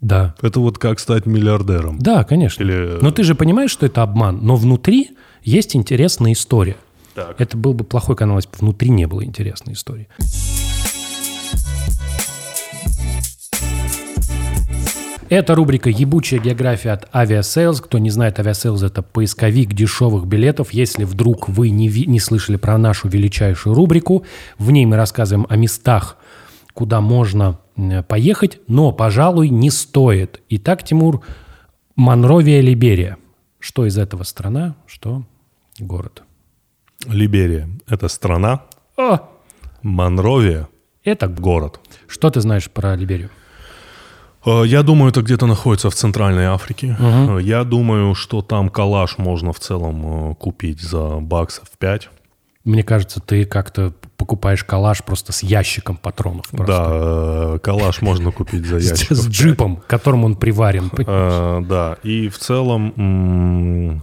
Да. Это вот как стать миллиардером. Да, конечно. Или... Но ты же понимаешь, что это обман. Но внутри есть интересная история. Так. Это был бы плохой канал, если бы внутри не было интересной истории. Это рубрика «Ебучая география» от Aviasales. Кто не знает, Aviasales – это поисковик дешевых билетов. Если вдруг вы не, ви- не слышали про нашу величайшую рубрику, в ней мы рассказываем о местах, куда можно поехать, но, пожалуй, не стоит. Итак, Тимур, Монровия, Либерия. Что из этого страна, что город? Либерия – это страна. О! Монровия – это город. Что ты знаешь про Либерию? Э, я думаю, это где-то находится в Центральной Африке. Угу. Я думаю, что там калаш можно в целом э, купить за баксов 5. Мне кажется, ты как-то покупаешь калаш просто с ящиком патронов. Просто. Да, калаш можно купить за ящик. С джипом, к которому он приварен. Да, и в целом,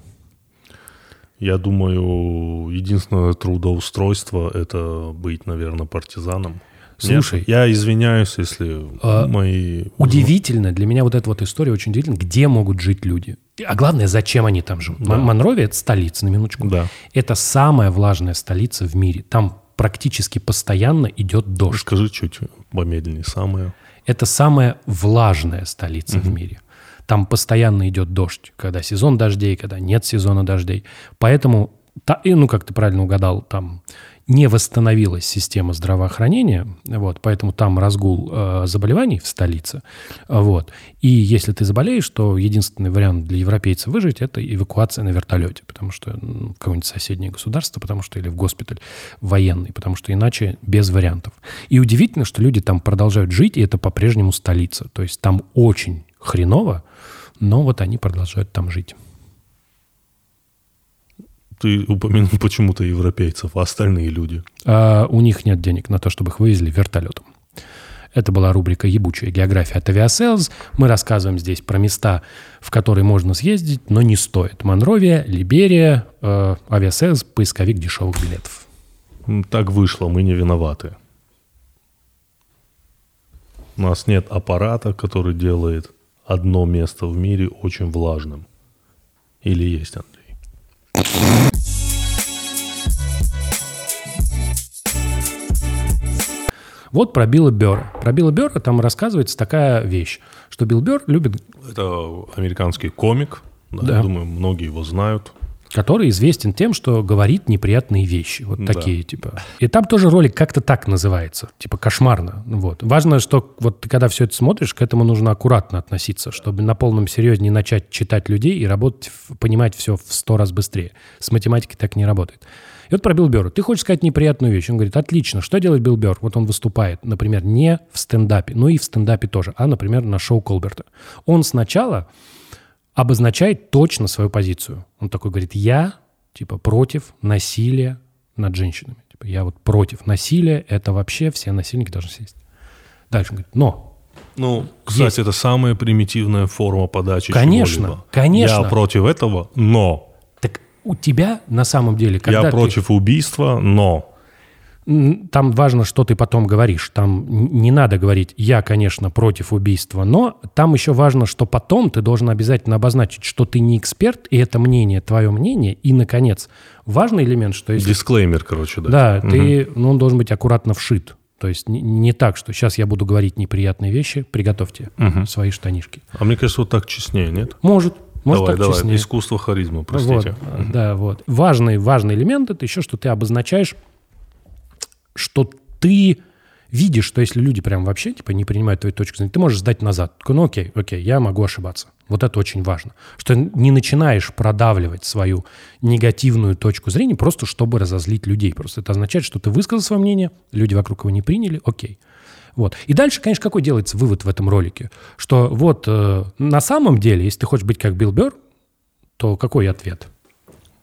я думаю, единственное трудоустройство – это быть, наверное, партизаном. Слушай, Нет, я извиняюсь, если а, мои... Удивительно, для меня вот эта вот история очень удивительна, где могут жить люди. А главное, зачем они там живут. Да. Монровия – это столица, на минуточку. Да. Это самая влажная столица в мире. Там практически постоянно идет дождь. Скажи чуть помедленнее, самая... Это самая влажная столица угу. в мире. Там постоянно идет дождь, когда сезон дождей, когда нет сезона дождей. Поэтому, ну, как ты правильно угадал, там не восстановилась система здравоохранения, вот, поэтому там разгул э, заболеваний в столице. Вот. И если ты заболеешь, то единственный вариант для европейцев выжить – это эвакуация на вертолете, потому что ну, в какое-нибудь соседнее государство, потому что или в госпиталь военный, потому что иначе без вариантов. И удивительно, что люди там продолжают жить, и это по-прежнему столица. То есть там очень хреново, но вот они продолжают там жить. Ты упомянул почему-то европейцев, а остальные люди? А, у них нет денег на то, чтобы их вывезли вертолетом. Это была рубрика «Ебучая география» от Aviasales. Мы рассказываем здесь про места, в которые можно съездить, но не стоит. Монровия, Либерия, э, Aviasales, поисковик дешевых билетов. Так вышло, мы не виноваты. У нас нет аппарата, который делает одно место в мире очень влажным. Или есть, Андрей? Вот про Билла Бёрра. Про Билла Бёрра там рассказывается такая вещь, что Билл Бёрр любит... Это американский комик. Да, Да. Я думаю, многие его знают. Который известен тем, что говорит неприятные вещи. Вот Да. такие, типа. И там тоже ролик как-то так называется. Типа кошмарно. Ну Вот. Важно, что вот ты когда все это смотришь, к этому нужно аккуратно относиться, чтобы на полном серьезе не начать читать людей и работать, понимать все в сто раз быстрее. С математикой так не работает. И вот про Билл Бёрра. Ты хочешь сказать неприятную вещь? Он говорит, отлично. Что делает Билл Бёрр? Вот он выступает, например, не в стендапе, ну и в стендапе тоже, а, например, на шоу Колберта. Он сначала обозначает точно свою позицию. Он такой говорит, я, типа, против насилия над женщинами. Типа, я вот против насилия, это вообще все насильники должны сесть. Дальше он говорит, но Ну, кстати, Есть. это самая примитивная форма подачи Конечно, чего-либо. конечно. Я против этого, но. так у тебя на самом деле, когда я ты- против убийства, но. Там важно, что ты потом говоришь. Там не надо говорить «я, конечно, против убийства», но там еще важно, что потом ты должен обязательно обозначить, что ты не эксперт, и это мнение, твое мнение. И, наконец, важный элемент, что если... Дисклеймер, короче, дать. Да, Мгм. ты, ну, он должен быть аккуратно вшит. То есть не, не так, что сейчас я буду говорить неприятные вещи, приготовьте свои штанишки. А мне кажется, вот так честнее, нет? Может, может давай, так давай. честнее. Искусство харизмы, простите. Вот, да, вот. Важный, важный элемент это еще, что ты обозначаешь, что ты видишь, что если люди прям вообще типа не принимают твою точку зрения, ты можешь сдать назад. Ну окей, окей, я могу ошибаться. Вот это очень важно. Что не начинаешь продавливать свою негативную точку зрения просто чтобы разозлить людей. Просто это означает, что ты высказал свое мнение, люди вокруг его не приняли, окей. Вот. И дальше, конечно, какой делается вывод в этом ролике? Что вот э, на самом деле, если ты хочешь быть как Билл Бёрр, то какой ответ?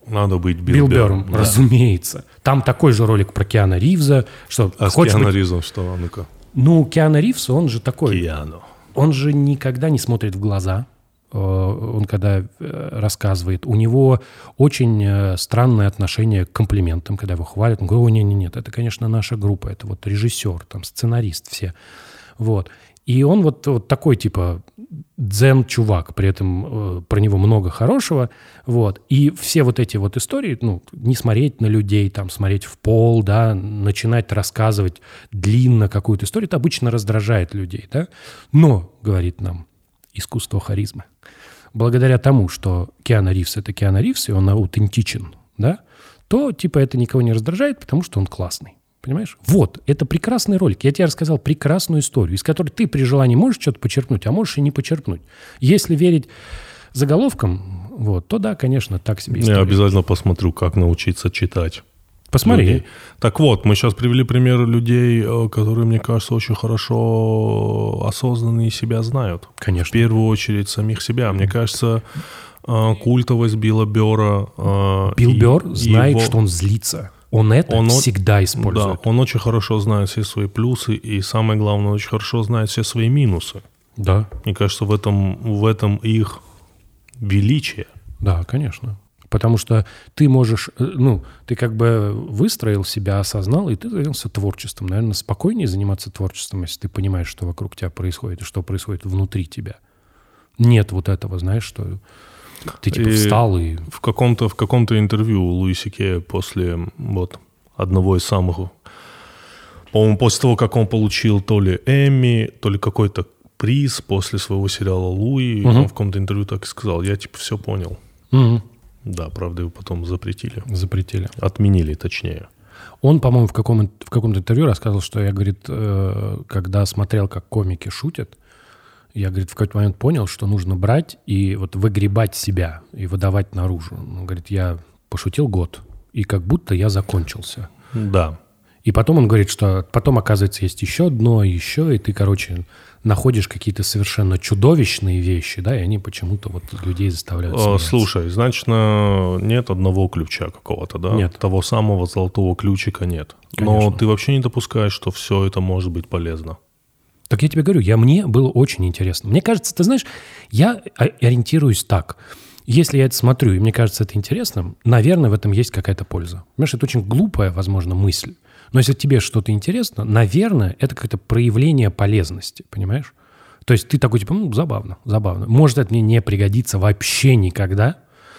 Надо быть Билл Билл Бёрром, Да. разумеется. Там такой же ролик про Киана Ривза, что А с Киану быть- Ривзом что? А Ну-ка. Ну, Киана Ривз, он же такой, Киану. он же никогда не смотрит в глаза, э, он когда э, рассказывает. У него очень э, странное отношение к комплиментам, когда его хвалят. Он говорит, о, нет, нет, нет, это, конечно, наша группа, это вот режиссер, там, сценарист все. Вот. И он вот, вот такой, типа, дзен-чувак, при этом э, про него много хорошего, вот. И все вот эти вот истории, ну, не смотреть на людей, там, смотреть в пол, да, начинать рассказывать длинно какую-то историю, это обычно раздражает людей, да. Но, говорит нам искусство харизмы, благодаря тому, что Киана Ривз — это Киана Ривз, и он аутентичен, да, то, типа, это никого не раздражает, потому что он классный. Понимаешь? Вот, это прекрасный ролик. Я тебе рассказал прекрасную историю, из которой ты при желании можешь что-то почерпнуть, а можешь и не почерпнуть. Если верить заголовкам, вот, то да, конечно, так себе Я история. обязательно посмотрю, как научиться читать. Посмотри. людей. Так вот, мы сейчас привели пример людей, э, которые, мне кажется, очень хорошо осознанные себя знают. В Конечно. первую очередь самих себя. Мне кажется, э, культовость Билла Бёрра... э, Билл и- Бёрр знает, его- что он злится. Он это Он всегда использует. Да, он очень хорошо знает все свои плюсы, и самое главное, он очень хорошо знает все свои минусы. Да, Мне кажется, в этом, в этом их величие. да, конечно. Потому что ты можешь, э, ну, ты как бы выстроил себя, осознал, и ты занялся творчеством. Наверное, спокойнее заниматься творчеством, если ты понимаешь, что вокруг тебя происходит и что происходит внутри тебя. Нет вот этого, знаешь, что ты типа И- встал и... В каком-то, в каком-то интервью Луиси Кея после вот, одного из самых... По-моему, после того, как он получил то ли Эмми, то ли какой-то приз после своего сериала Луи, он в каком-то интервью так и сказал, я типа все понял. Мгм. Да, правда, его потом запретили. Запретили. Отменили, точнее. Он, по-моему, в, каком, в каком-то интервью рассказывал, что я, говорит, э, когда смотрел, как комики шутят, я, говорит, в какой-то момент понял, что нужно брать и вот выгребать себя и выдавать наружу. Он говорит, я пошутил год, и как будто я закончился. Да. И потом он говорит, что потом, оказывается, есть еще дно, еще, и ты, короче, находишь какие-то совершенно чудовищные вещи, да, и они почему-то вот людей заставляют Э, смеяться. Слушай, значит, на- нет одного ключа какого-то, да? Нет. Того самого золотого ключика нет. Но Конечно. ты вообще не допускаешь, что все это может быть полезно. Так я тебе говорю, я, мне было очень интересно. Мне кажется, ты знаешь, я ориентируюсь так. Если я это смотрю, и мне кажется это интересным, наверное, в этом есть какая-то польза. Понимаешь, это очень глупая, возможно, мысль. Но если тебе что-то интересно, наверное, это какое-то проявление полезности, понимаешь? То есть ты такой, типа, ну, забавно, забавно. Может, это мне не пригодится вообще никогда,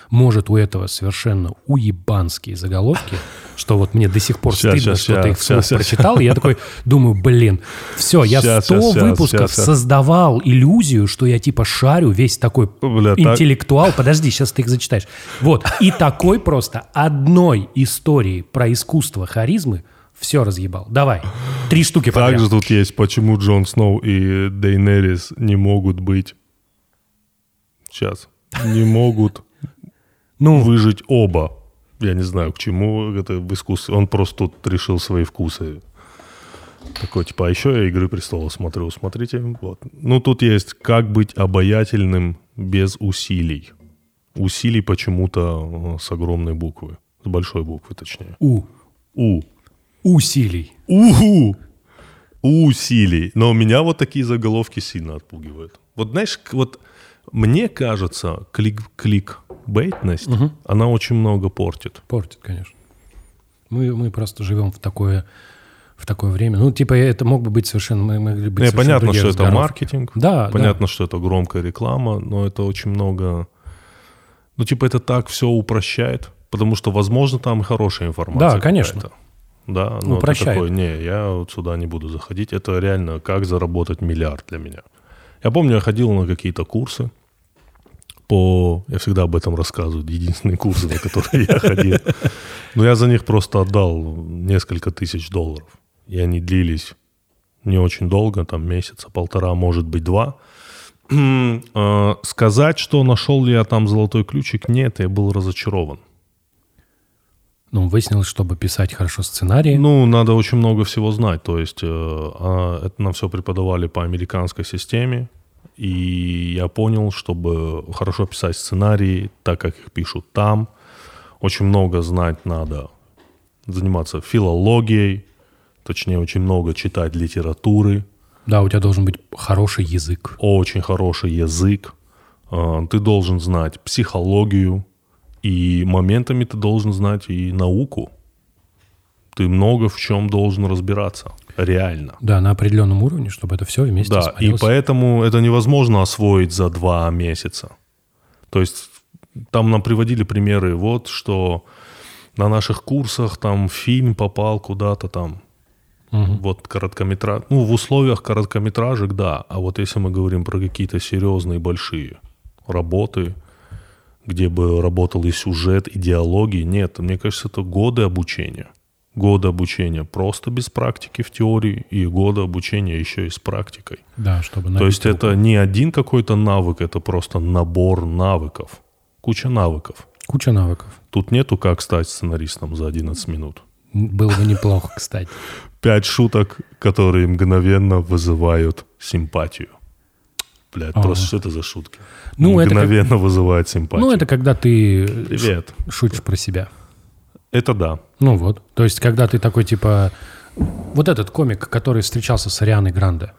может у этого совершенно уебанские заголовки, что вот мне до сих пор Щас, стыдно, щас, что ты их вслух прочитал, и я такой думаю, блин, все, я Щас, 100 щас, щас, выпусков щас. создавал иллюзию, что я типа шарю, весь такой Бля, так- интеллектуал. Подожди, сейчас ты их зачитаешь. Вот, и такой просто одной истории про искусство харизмы все разъебал. Давай, три штуки подряд. Также тут есть, почему Джон Сноу и Дейнерис не могут быть... Сейчас. Не могут Ну, выжить оба. Я не знаю, к чему это в искусстве. Он просто тут решил свои вкусы. Такой, типа, а еще я «Игры престолов» смотрю. Смотрите, вот. Ну, тут есть «Как быть обаятельным без усилий». Усилий почему-то э, с огромной буквы. С большой буквы, точнее. у, У. усилий. Уху! Усилий. Но меня вот такие заголовки сильно отпугивают. Вот знаешь, вот мне кажется, клик, кликбейтность, она очень много портит. Портит, конечно. Мы, мы просто живем в такое, в такое время. Ну, типа, это мог бы быть совершенно... Мы могли быть Не, совершенно понятно, что это разговоры. маркетинг. Да, Понятно, что это громкая реклама, но это очень много... Ну, типа, это так все упрощает, потому что, возможно, там и хорошая информация. Да, конечно. Да, но ты Упрощает. такой, не, я вот сюда не буду заходить. Это реально как заработать миллиард для меня. Я помню, я ходил на какие-то курсы по... Я всегда об этом рассказываю. Единственные курсы, на которые я ходил. Но я за них просто отдал несколько тысяч долларов. И они длились не очень долго, там месяца, полтора, может быть, два. Э, Сказать, что нашел ли я там золотой ключик, нет, я был разочарован. Ну, выяснилось, чтобы писать хорошо сценарии. Ну, надо очень много всего знать. То есть э, а, это нам все преподавали по американской системе. И я понял, чтобы хорошо писать сценарии, так как их пишут там, очень много знать надо. Заниматься филологией, точнее, очень много читать литературы, Да, у тебя должен быть хороший язык. очень хороший язык. Э, Ты должен знать психологию, и моментами ты должен знать и науку. Ты много в чем должен разбираться. Реально. Да, на определенном уровне, чтобы это все вместе Да, и смотрелось. поэтому это невозможно освоить за два месяца. То есть там нам приводили примеры, вот что на наших курсах там фильм попал куда-то там, вот короткометраж, ну в условиях короткометражек, да, а вот если мы говорим про какие-то серьезные большие работы, где бы работал и сюжет, и диалоги, нет, мне кажется, это годы обучения. Годы обучения просто без практики в теории и годы обучения еще и с практикой. Да, чтобы То есть руку. это не один какой-то навык, это просто набор навыков. Куча навыков. Куча навыков. Тут нету как стать сценаристом за 11 минут. Было бы неплохо, кстати. Пять шуток, которые мгновенно вызывают симпатию. Блядь, просто что это за шутки? Ну, это как- мгновенно вызывает симпатию. Ну, это когда ты Привет. ш- шутишь про себя. Это да. Ну вот. То есть, когда ты такой, типа... Вот этот комик, который встречался с Арианой Гранде,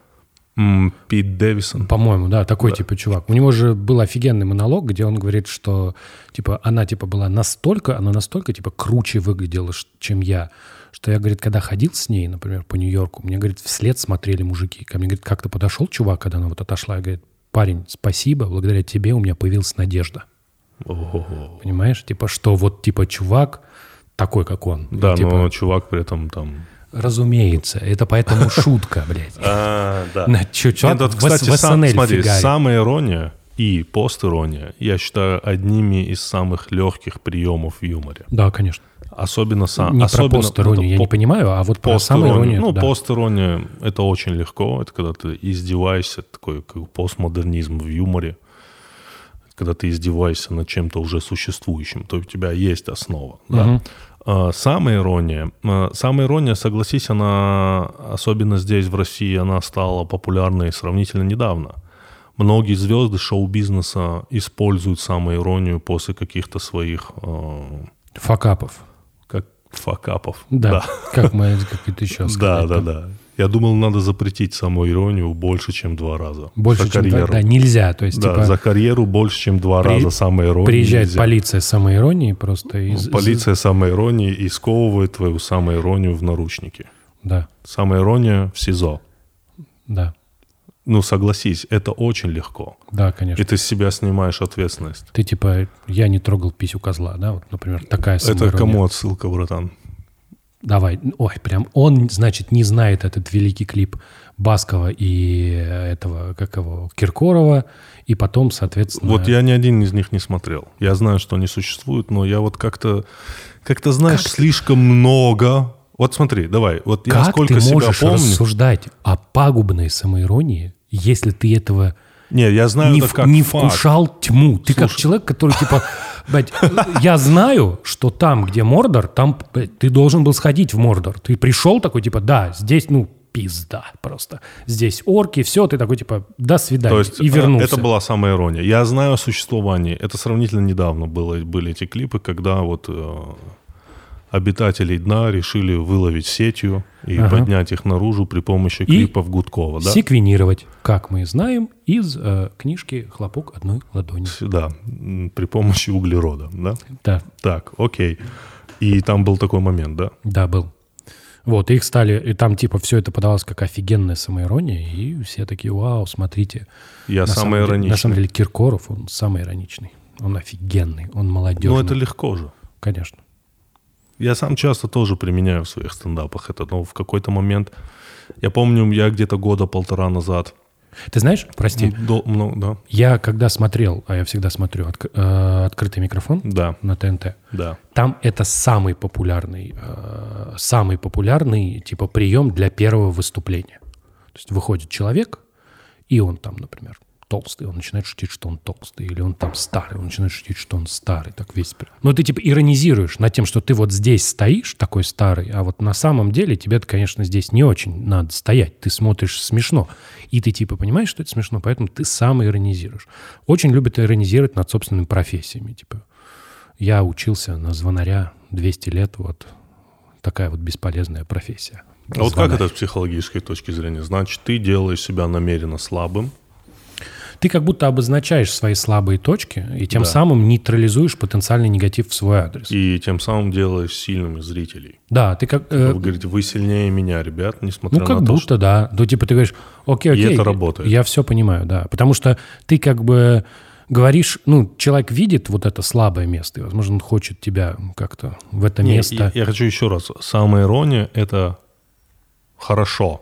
Пит Дэвисон. по-моему, да, такой, типа, чувак. У него же был офигенный монолог, где он говорит, что, типа, она, типа, была настолько, она настолько, типа, круче выглядела, чем я, что я, говорит, когда ходил с ней, например, по Нью-Йорку, мне, говорит, вслед смотрели мужики. Ко мне, говорит, как-то подошел чувак, когда она вот отошла, и говорит, парень, спасибо, благодаря тебе у меня появилась надежда. Ого. Понимаешь? Типа, что вот, типа, чувак такой, как он. И, Да, типа, но чувак при этом там... Разумеется, это поэтому шутка, блядь. А, да. На чувак Нет, вот, в- кстати, в сам- смотри, фигарит. самая ирония и постирония, я считаю, одними из самых легких приемов в юморе. Да, конечно. Особенно сам... Не особенно, про пост-иронию, я это не по- понимаю, а вот про самоиронию. Ну, да. пост-ирония — это очень легко. Это когда ты издеваешься, такой как постмодернизм в юморе. Когда ты издеваешься над чем-то уже существующим, то у тебя есть основа. Да? А, Самая ирония. а, Самая ирония, согласись, она, особенно здесь, в России, она стала популярной сравнительно недавно. Многие звезды шоу-бизнеса используют самоиронию после каких-то своих а, Факапов. как факапов. Да. Как мы, как это еще Да, сказать? да, да. Я думал, надо запретить самоиронию больше, чем два раза. Больше, за чем карьеру. да, нельзя. То есть, Да, типа, за карьеру больше, чем два При- раза самоиронию приезжает нельзя. полиция с самоиронией просто из... Полиция самоиронии и сковывает твою самоиронию в наручники. Да, Самоирония в СИЗО. да. Ну, согласись, это очень легко. Да, конечно. И ты с себя снимаешь ответственность. Ты типа, я не трогал писю козла, да? Вот, например, такая Это самоирония. кому отсылка, братан? Давай. Ой, прям он, значит, не знает этот великий клип Баскова и этого, как его, Киркорова, и потом, соответственно... Вот я ни один из них не смотрел. Я знаю, что они существуют, но я вот как-то, как-то знаешь, Как? слишком много. Вот смотри, давай, вот я Как сколько ты себя можешь помню. рассуждать о пагубной самоиронии, если ты этого Не, я знаю не, это как не факт. вкушал тьму? Ты как Слушай. человек, который типа... блядь, я знаю, что там, где Мордор, там блядь, ты должен был сходить в Мордор. Ты пришел такой, типа, да, здесь, ну, пизда просто. Здесь орки, все, ты такой, типа, до свидания. То есть и э, вернулся. это была самая ирония. Я знаю о существовании. Это сравнительно недавно было, были эти клипы, когда вот э, обитателей дна решили выловить сетью и Ага. поднять их наружу при помощи клипов Гудкова. Да? Секвенировать, как мы знаем, из э, книжки «Хлопок одной ладони». Да, при помощи углерода. Да? Да, Так, окей. И там был такой момент, да? да, был. Вот, и их стали, и там типа все это подавалось как офигенная самоирония, и все такие, вау, смотрите. Я На самый самом деле- ироничный. На самом деле Киркоров, он самый ироничный. Он офигенный, он молодежный. Ну, это легко же. Конечно. Я сам часто тоже применяю в своих стендапах это, но в какой-то момент... Я помню, я где-то года полтора назад... Ты знаешь, прости, До- ну, да, я когда смотрел, а я всегда смотрю отк- э, открытый микрофон да, на ТНТ, да. там это самый популярный, э, самый популярный типа прием для первого выступления. То есть выходит человек, и он там, например, толстый, он начинает шутить, что он толстый, или он там старый, он начинает шутить, что он старый, так весь. Но ты типа иронизируешь над тем, что ты вот здесь стоишь, такой старый, а вот на самом деле тебе, конечно, здесь не очень надо стоять. Ты смотришь смешно, и ты типа понимаешь, что это смешно, поэтому ты сам иронизируешь. Очень любят иронизировать над собственными профессиями, типа я учился на звонаря 200 лет, вот такая вот бесполезная профессия. А вот как Звонарь. это с психологической точки зрения? Значит, ты делаешь себя намеренно слабым, Ты как будто обозначаешь свои слабые точки и тем Да. самым нейтрализуешь потенциальный негатив в свой адрес. и тем самым делаешь сильными зрителей. Да, ты как... э, Вы говорите, вы сильнее меня, ребят, несмотря ну, как на то, будто, что... да. Ну, типа ты говоришь, окей, И окей. это работает. Я все понимаю, да. Потому что ты как бы говоришь, ну, человек видит вот это слабое место, и, возможно, он хочет тебя как-то в это Не, место. я, я хочу еще раз. Самая ирония — это хорошо.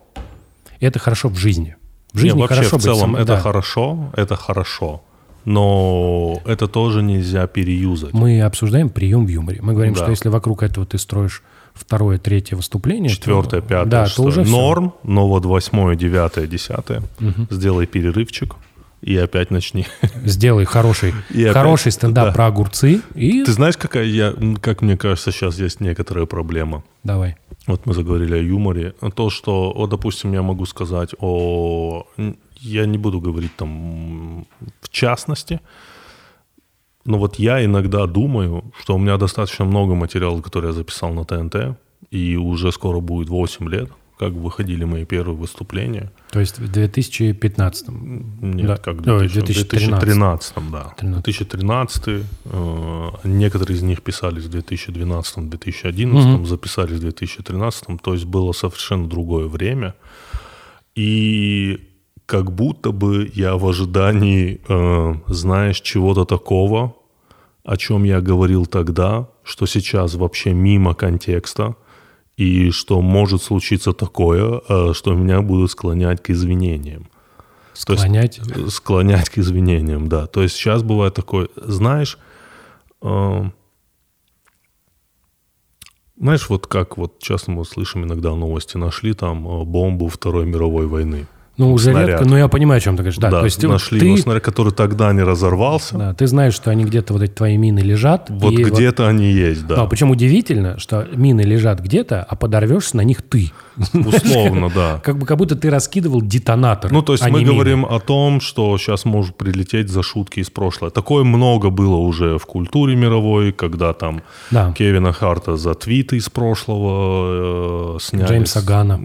Это хорошо в жизни. В жизни вообще хорошо в целом быть это да. хорошо, это хорошо. Но это тоже нельзя переюзать. Мы обсуждаем прием в юморе. Мы говорим, Да. что если вокруг этого ты строишь второе, третье выступление, то- Четвертое, пятое, да, то шестое. уже норм, но вот восьмое, девятое, десятое. Сделай перерывчик и опять начни. Сделай хороший, И опять- хороший стендап да. про огурцы и Ты знаешь, какая я, как мне кажется, сейчас есть некоторая проблема. давай. Вот мы заговорили о юморе. То, что, вот, допустим, я могу сказать о... Я не буду говорить там в частности, но вот я иногда думаю, что у меня достаточно много материала, который я записал на ТНТ, и уже скоро будет 8 лет, как выходили мои первые выступления. То есть в 2015 Нет, Да. как 2000 2013. 2013, да. 13. 2013, э, некоторые из них писались в 2012-2011, записались в 2013, то есть было совершенно другое время. И как будто бы я в ожидании, э, знаешь, чего-то такого, о чем я говорил тогда, что сейчас вообще мимо контекста, и что может случиться такое, э, что меня будут склонять к извинениям. То есть- склонять. склонять к извинениям, да. То есть сейчас бывает такое, знаешь, э, знаешь, вот как вот часто мы слышим иногда новости, нашли там э, бомбу Второй мировой войны. Ну, уже снаряд. редко, но я понимаю, о чем ты говоришь. Да, то есть нашли ты, его снаряд, который тогда не разорвался. да, ты знаешь, что они где-то, вот эти твои мины лежат. Вот где-то они есть, да. Да, причем удивительно, что мины лежат где-то, а подорвешься на них ты. Условно, да. Как бы как будто ты раскидывал детонатор. Ну, то есть а мы не мины. говорим о том, что сейчас может прилететь за шутки из прошлого. Такое много было уже в культуре мировой, когда там Да. Кевина Харта за твиты из прошлого э, сняли. Джеймса Гана.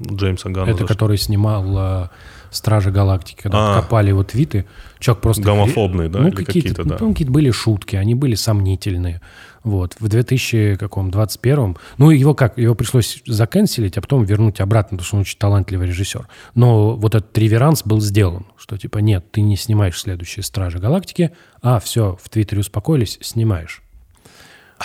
Джеймса Ганна. Это который снимал э, Стражи Галактики, когда А. копали его твиты. Человек просто... Гомофобный, да, Ну, какие-то, какие-то, да. ну, какие-то были шутки, они были сомнительные. Вот. В 2021 ну, его как, его пришлось заканцелить, а потом вернуть обратно, потому что он очень талантливый режиссер. Но вот этот реверанс был сделан, что типа нет, ты не снимаешь следующие Стражи Галактики, а все, в Твиттере успокоились, снимаешь.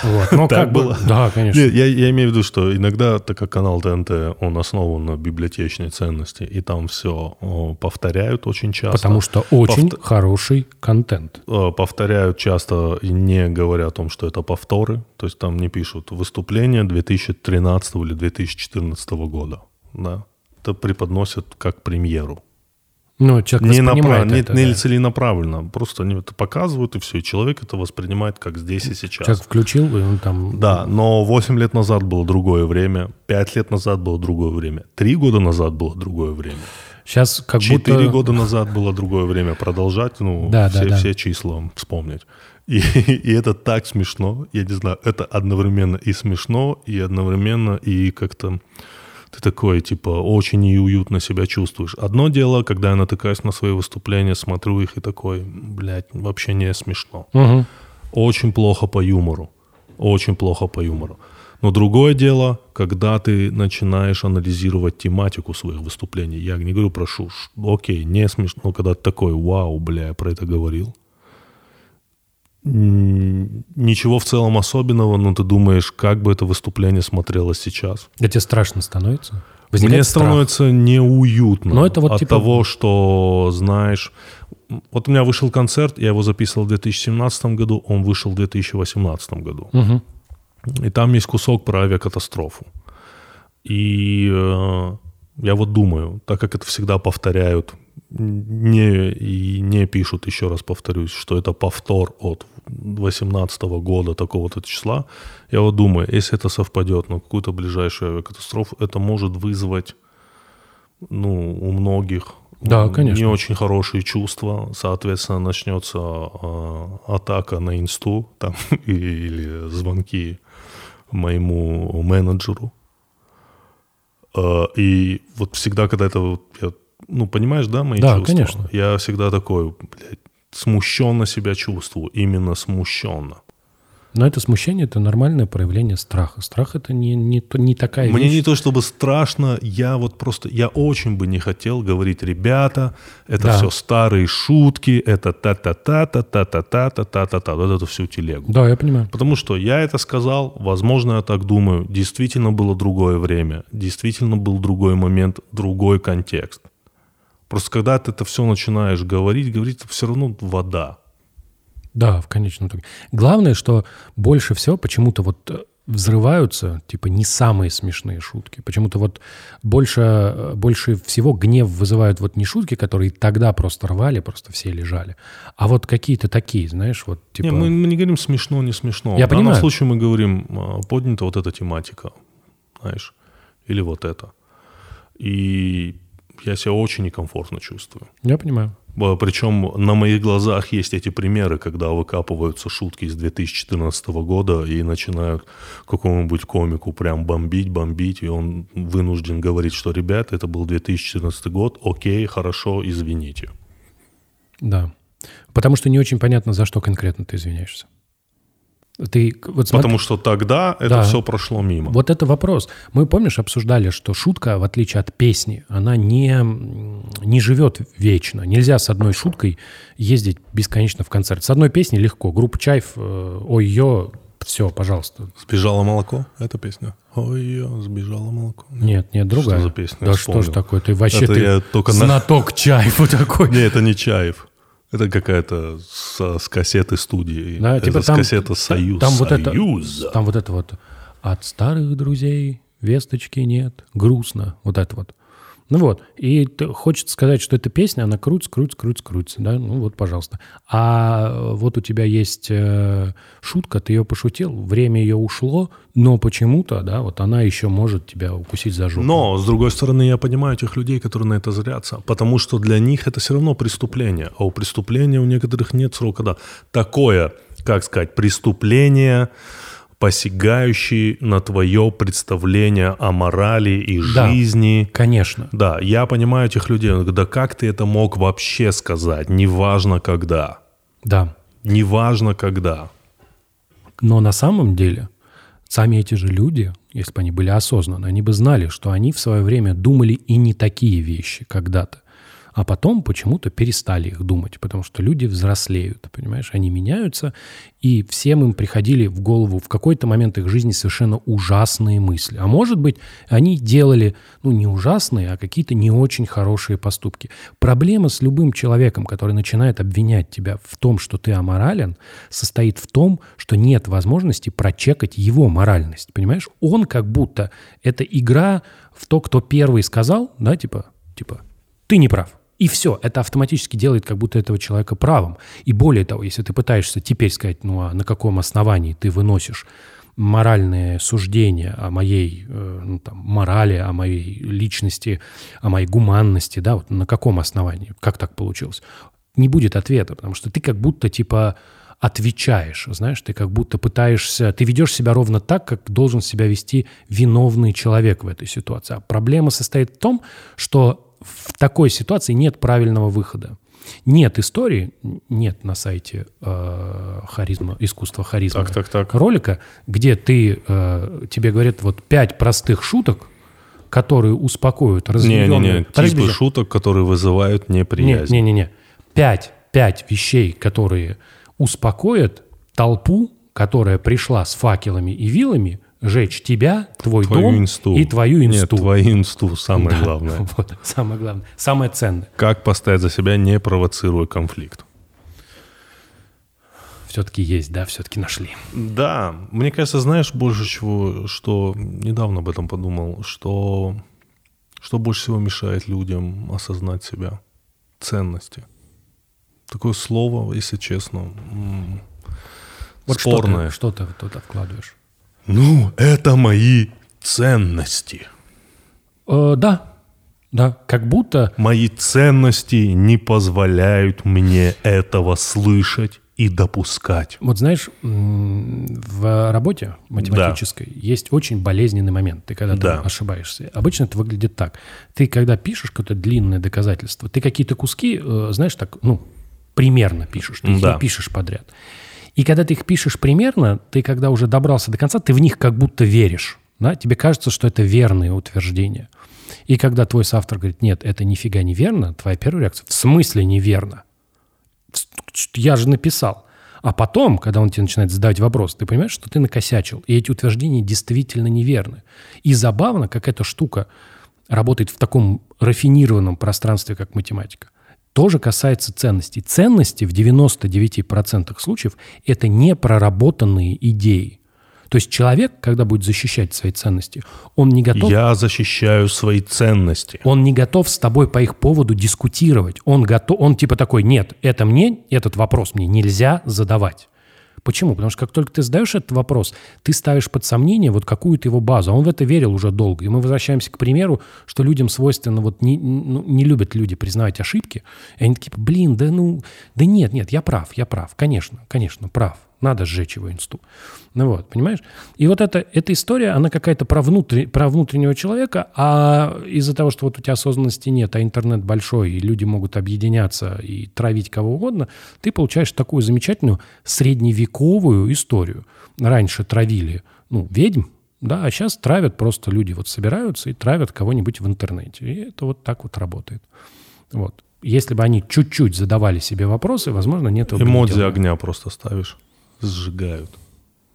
Вот. Но Так как бы- было? Да, конечно. Нет, я, я имею в виду, что иногда, так как канал ТНТ, он основан на библиотечной ценности, и там все повторяют очень часто. Потому что очень Повт- хороший контент. э, повторяют часто, не говоря о том, что это повторы. То есть там не пишут выступление 2013 или 2014 года. Да. Это преподносят как премьеру. Ну, человек Не, направ... это, не да. целенаправленно. Просто они это показывают, и все. И человек это воспринимает как здесь и сейчас. Человек включил, и он там... Да, но 8 лет назад было другое время, 5 лет назад было другое время, 3 года назад было другое время, Сейчас как 4 будто... года назад было другое время. Продолжать, ну, Да, все, да, да. все числа вспомнить. И, и это так смешно, я не знаю, это одновременно и смешно, и одновременно и как-то ты такой, типа, очень неуютно себя чувствуешь. Одно дело, когда я натыкаюсь на свои выступления, смотрю их и такой, блядь, вообще не смешно. Мгм. Очень плохо по юмору. Очень плохо по юмору. Но другое дело, когда ты начинаешь анализировать тематику своих выступлений. Я не говорю про шуш. Окей, не смешно, но когда ты такой, вау, бля, я про это говорил. Ничего в целом особенного, но ты думаешь, как бы это выступление смотрелось сейчас. Да тебе страшно становится? Мне Возникает страх. становится неуютно Но это вот от типа- того, что, знаешь... Вот у меня вышел концерт, я его записывал в 2017 году, он вышел в 2018 году. Мгм. И там есть кусок про авиакатастрофу. И э, я вот думаю, так как это всегда повторяют, не, и не пишут, еще раз повторюсь, что это повтор от 18 года такого-то числа, я вот думаю, если это совпадет на какую-то ближайшую авиакатастрофу, это может вызвать ну, у многих Да, конечно. не очень хорошие чувства. Соответственно, начнется э, атака на инсту там, или звонки моему менеджеру. Э, и вот всегда, когда это... вот я- ну, понимаешь, да, мои Да, чувства? конечно. Я всегда такой, блядь, смущенно себя чувствую. Именно смущенно. Но это смущение, это нормальное проявление страха. Страх это не, не, не такая Мне вещь. не то чтобы страшно, я вот просто, я очень бы не хотел говорить, ребята, это Да. все старые шутки, это та-та-та-та-та-та-та-та-та-та, вот эту всю телегу. Да, я понимаю. Потому что я это сказал, возможно, я так думаю, действительно было другое время, действительно был другой момент, другой контекст. Просто когда ты это все начинаешь говорить, говорить, все равно вода. Да, в конечном итоге. Главное, что больше всего почему-то вот э, взрываются, типа, не самые смешные шутки. Почему-то вот больше, э, больше всего гнев вызывают вот не шутки, которые тогда просто рвали, просто все лежали, а вот какие-то такие, знаешь, вот типа... Не, мы, мы не говорим смешно, не смешно. Я В данном понимаю. случае мы говорим, а, поднята вот эта тематика, знаешь, или вот это. И я себя очень некомфортно чувствую. Я понимаю. Ба- Причем на моих глазах есть эти примеры, когда выкапываются шутки из 2014 года и начинают какому-нибудь комику прям бомбить, бомбить, и он вынужден говорить, что, ребята, это был 2014 год, окей, хорошо, извините. Да. Потому что не очень понятно, за что конкретно ты извиняешься. Ты вот смотри- Потому что тогда это Да. все прошло мимо. Вот это вопрос. Мы, помнишь, обсуждали, что шутка, в отличие от песни, она не, не живет вечно. Нельзя с одной шуткой ездить бесконечно в концерт. С одной песней легко. Группа Чайф, э, ой, ее, все, пожалуйста. Сбежало молоко? Это песня? Ой, я сбежало молоко. Нет, нет, другая. Что за песня? Да что ж такое? Ты вообще Это ты я только на- знаток Чайфа такой. Не, это не Чаев. Это какая-то с, с кассеты студии. Да, это типа там- кассеты «Союз». Там вот это, там вот это вот от старых друзей весточки нет, грустно, вот это вот. Ну вот, и хочется сказать, что эта песня, она крутится, крутится, крутится, крутится, да, ну вот, пожалуйста. А вот у тебя есть э, шутка, ты ее пошутил, время ее ушло, но почему-то, да, вот она еще может тебя укусить за жопу. Но, с другой стороны, я понимаю тех людей, которые на это зрятся, потому что для них это все равно преступление, а у преступления у некоторых нет срока, да. Такое, как сказать, преступление посягающий на твое представление о морали и Да. жизни. Конечно. Да, я понимаю этих людей. Да как ты это мог вообще сказать? Неважно когда. Да. Неважно когда. Но на самом деле сами эти же люди, если бы они были осознаны, они бы знали, что они в свое время думали и не такие вещи когда-то. А потом почему-то перестали их думать, потому что люди взрослеют, понимаешь, они меняются, и всем им приходили в голову в какой-то момент их жизни совершенно ужасные мысли. А может быть, они делали, ну, не ужасные, а какие-то не очень хорошие поступки. Проблема с любым человеком, который начинает обвинять тебя в том, что ты аморален, состоит в том, что нет возможности прочекать его моральность, понимаешь? Он как будто, это игра в то, кто первый сказал, да, типа, типа, ты не прав. И все, это автоматически делает как будто этого человека правым. И более того, если ты пытаешься теперь сказать, ну а на каком основании ты выносишь моральные суждения о моей э, ну, там, морали, о моей личности, о моей гуманности, да, вот на каком основании, как так получилось, не будет ответа, потому что ты как будто типа отвечаешь, знаешь, ты как будто пытаешься, ты ведешь себя ровно так, как должен себя вести виновный человек в этой ситуации. А проблема состоит в том, что в такой ситуации нет правильного выхода. Нет истории, нет на сайте э, харизма, искусства харизма Так, так, так. ролика, где ты, э, тебе говорят вот пять простых шуток, которые успокоят разъяренную... Не-не-не, типы подожди. шуток, которые вызывают неприязнь. Не-не-не. Пять, пять вещей, которые успокоят толпу, которая пришла с факелами и вилами, жечь тебя, твой Твою дом инсту. и твою инсту. Нет, твою инсту, самое Да, главное. Вот, самое главное. Самое ценное. Как постоять за себя, не провоцируя конфликт. Все-таки есть, да, все-таки нашли. Да, мне кажется, знаешь, больше чего, что недавно об этом подумал, что, что больше всего мешает людям осознать себя. Ценности. Такое слово, если честно, Вот спорное. Что ты, что ты туда вкладываешь? Ну, это мои ценности. Э, да, да, как будто Мои ценности не позволяют мне этого слышать и допускать. Вот знаешь, в работе математической есть очень болезненный момент. Ты когда Да. ошибаешься. Обычно это выглядит так. Ты когда пишешь какое-то длинное доказательство, ты какие-то куски, э, знаешь, так, ну, примерно пишешь. Ты Да. не пишешь подряд. И когда ты их пишешь примерно, ты когда уже добрался до конца, ты в них как будто веришь. Да? Тебе кажется, что это верные утверждения. И когда твой соавтор говорит, нет, это нифига не верно, твоя первая реакция, в смысле неверно? я же написал. А потом, когда он тебе начинает задавать вопрос, ты понимаешь, что ты накосячил. И эти утверждения действительно неверны. И забавно, как эта штука работает в таком рафинированном пространстве, как математика. Тоже касается ценностей. Ценности в 99% случаев – это непроработанные идеи. То есть человек, когда будет защищать свои ценности, он не готов Я защищаю свои ценности. он не готов с тобой по их поводу дискутировать. Он, готов, он типа такой, нет, это мне, этот вопрос мне нельзя задавать. Почему? Потому что как только ты задаешь этот вопрос, ты ставишь под сомнение вот какую-то его базу. А он в это верил уже долго. И мы возвращаемся к примеру, что людям свойственно, вот не, ну, не любят люди признавать ошибки. И они такие, блин, да ну, да нет, нет, я прав, я прав. Конечно, конечно, прав. Надо сжечь его инсту. Ну вот, понимаешь? И вот эта, эта история, она какая-то про, внутри, про внутреннего человека, а из-за того, что вот у тебя осознанности нет, а интернет большой, и люди могут объединяться и травить кого угодно, ты получаешь такую замечательную средневековую историю. Раньше травили, ну, ведьм, да, а сейчас травят просто люди вот собираются и травят кого-нибудь в интернете. И это вот так вот работает. Вот. Если бы они чуть-чуть задавали себе вопросы, возможно, нет Эмодзи огня просто ставишь. Сжигают.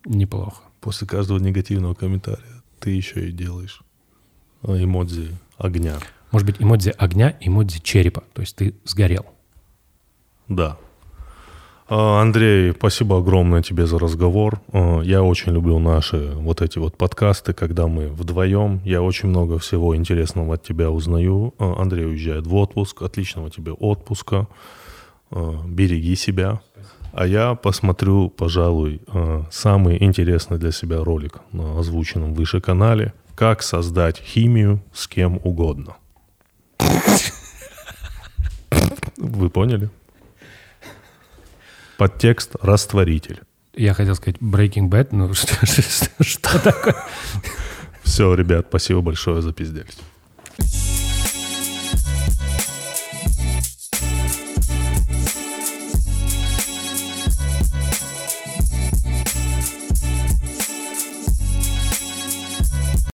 Неплохо. После каждого негативного комментария ты еще и делаешь а, эмодзи огня. Может быть, эмодзи огня, эмодзи черепа. То есть ты сгорел. Да. А, Андрей, спасибо огромное тебе за разговор. А, Я очень люблю наши вот эти вот подкасты, когда мы вдвоем. Я очень много всего интересного от тебя узнаю. Андрей уезжает в отпуск. Отличного тебе отпуска. Береги себя. А я посмотрю, пожалуй, а, самый интересный для себя ролик на озвученном выше канале «Как создать химию с кем угодно». Вы поняли? Подтекст «Растворитель». Я хотел сказать Breaking Bad, но что, что, что такое? Все, ребят, спасибо большое за пиздец.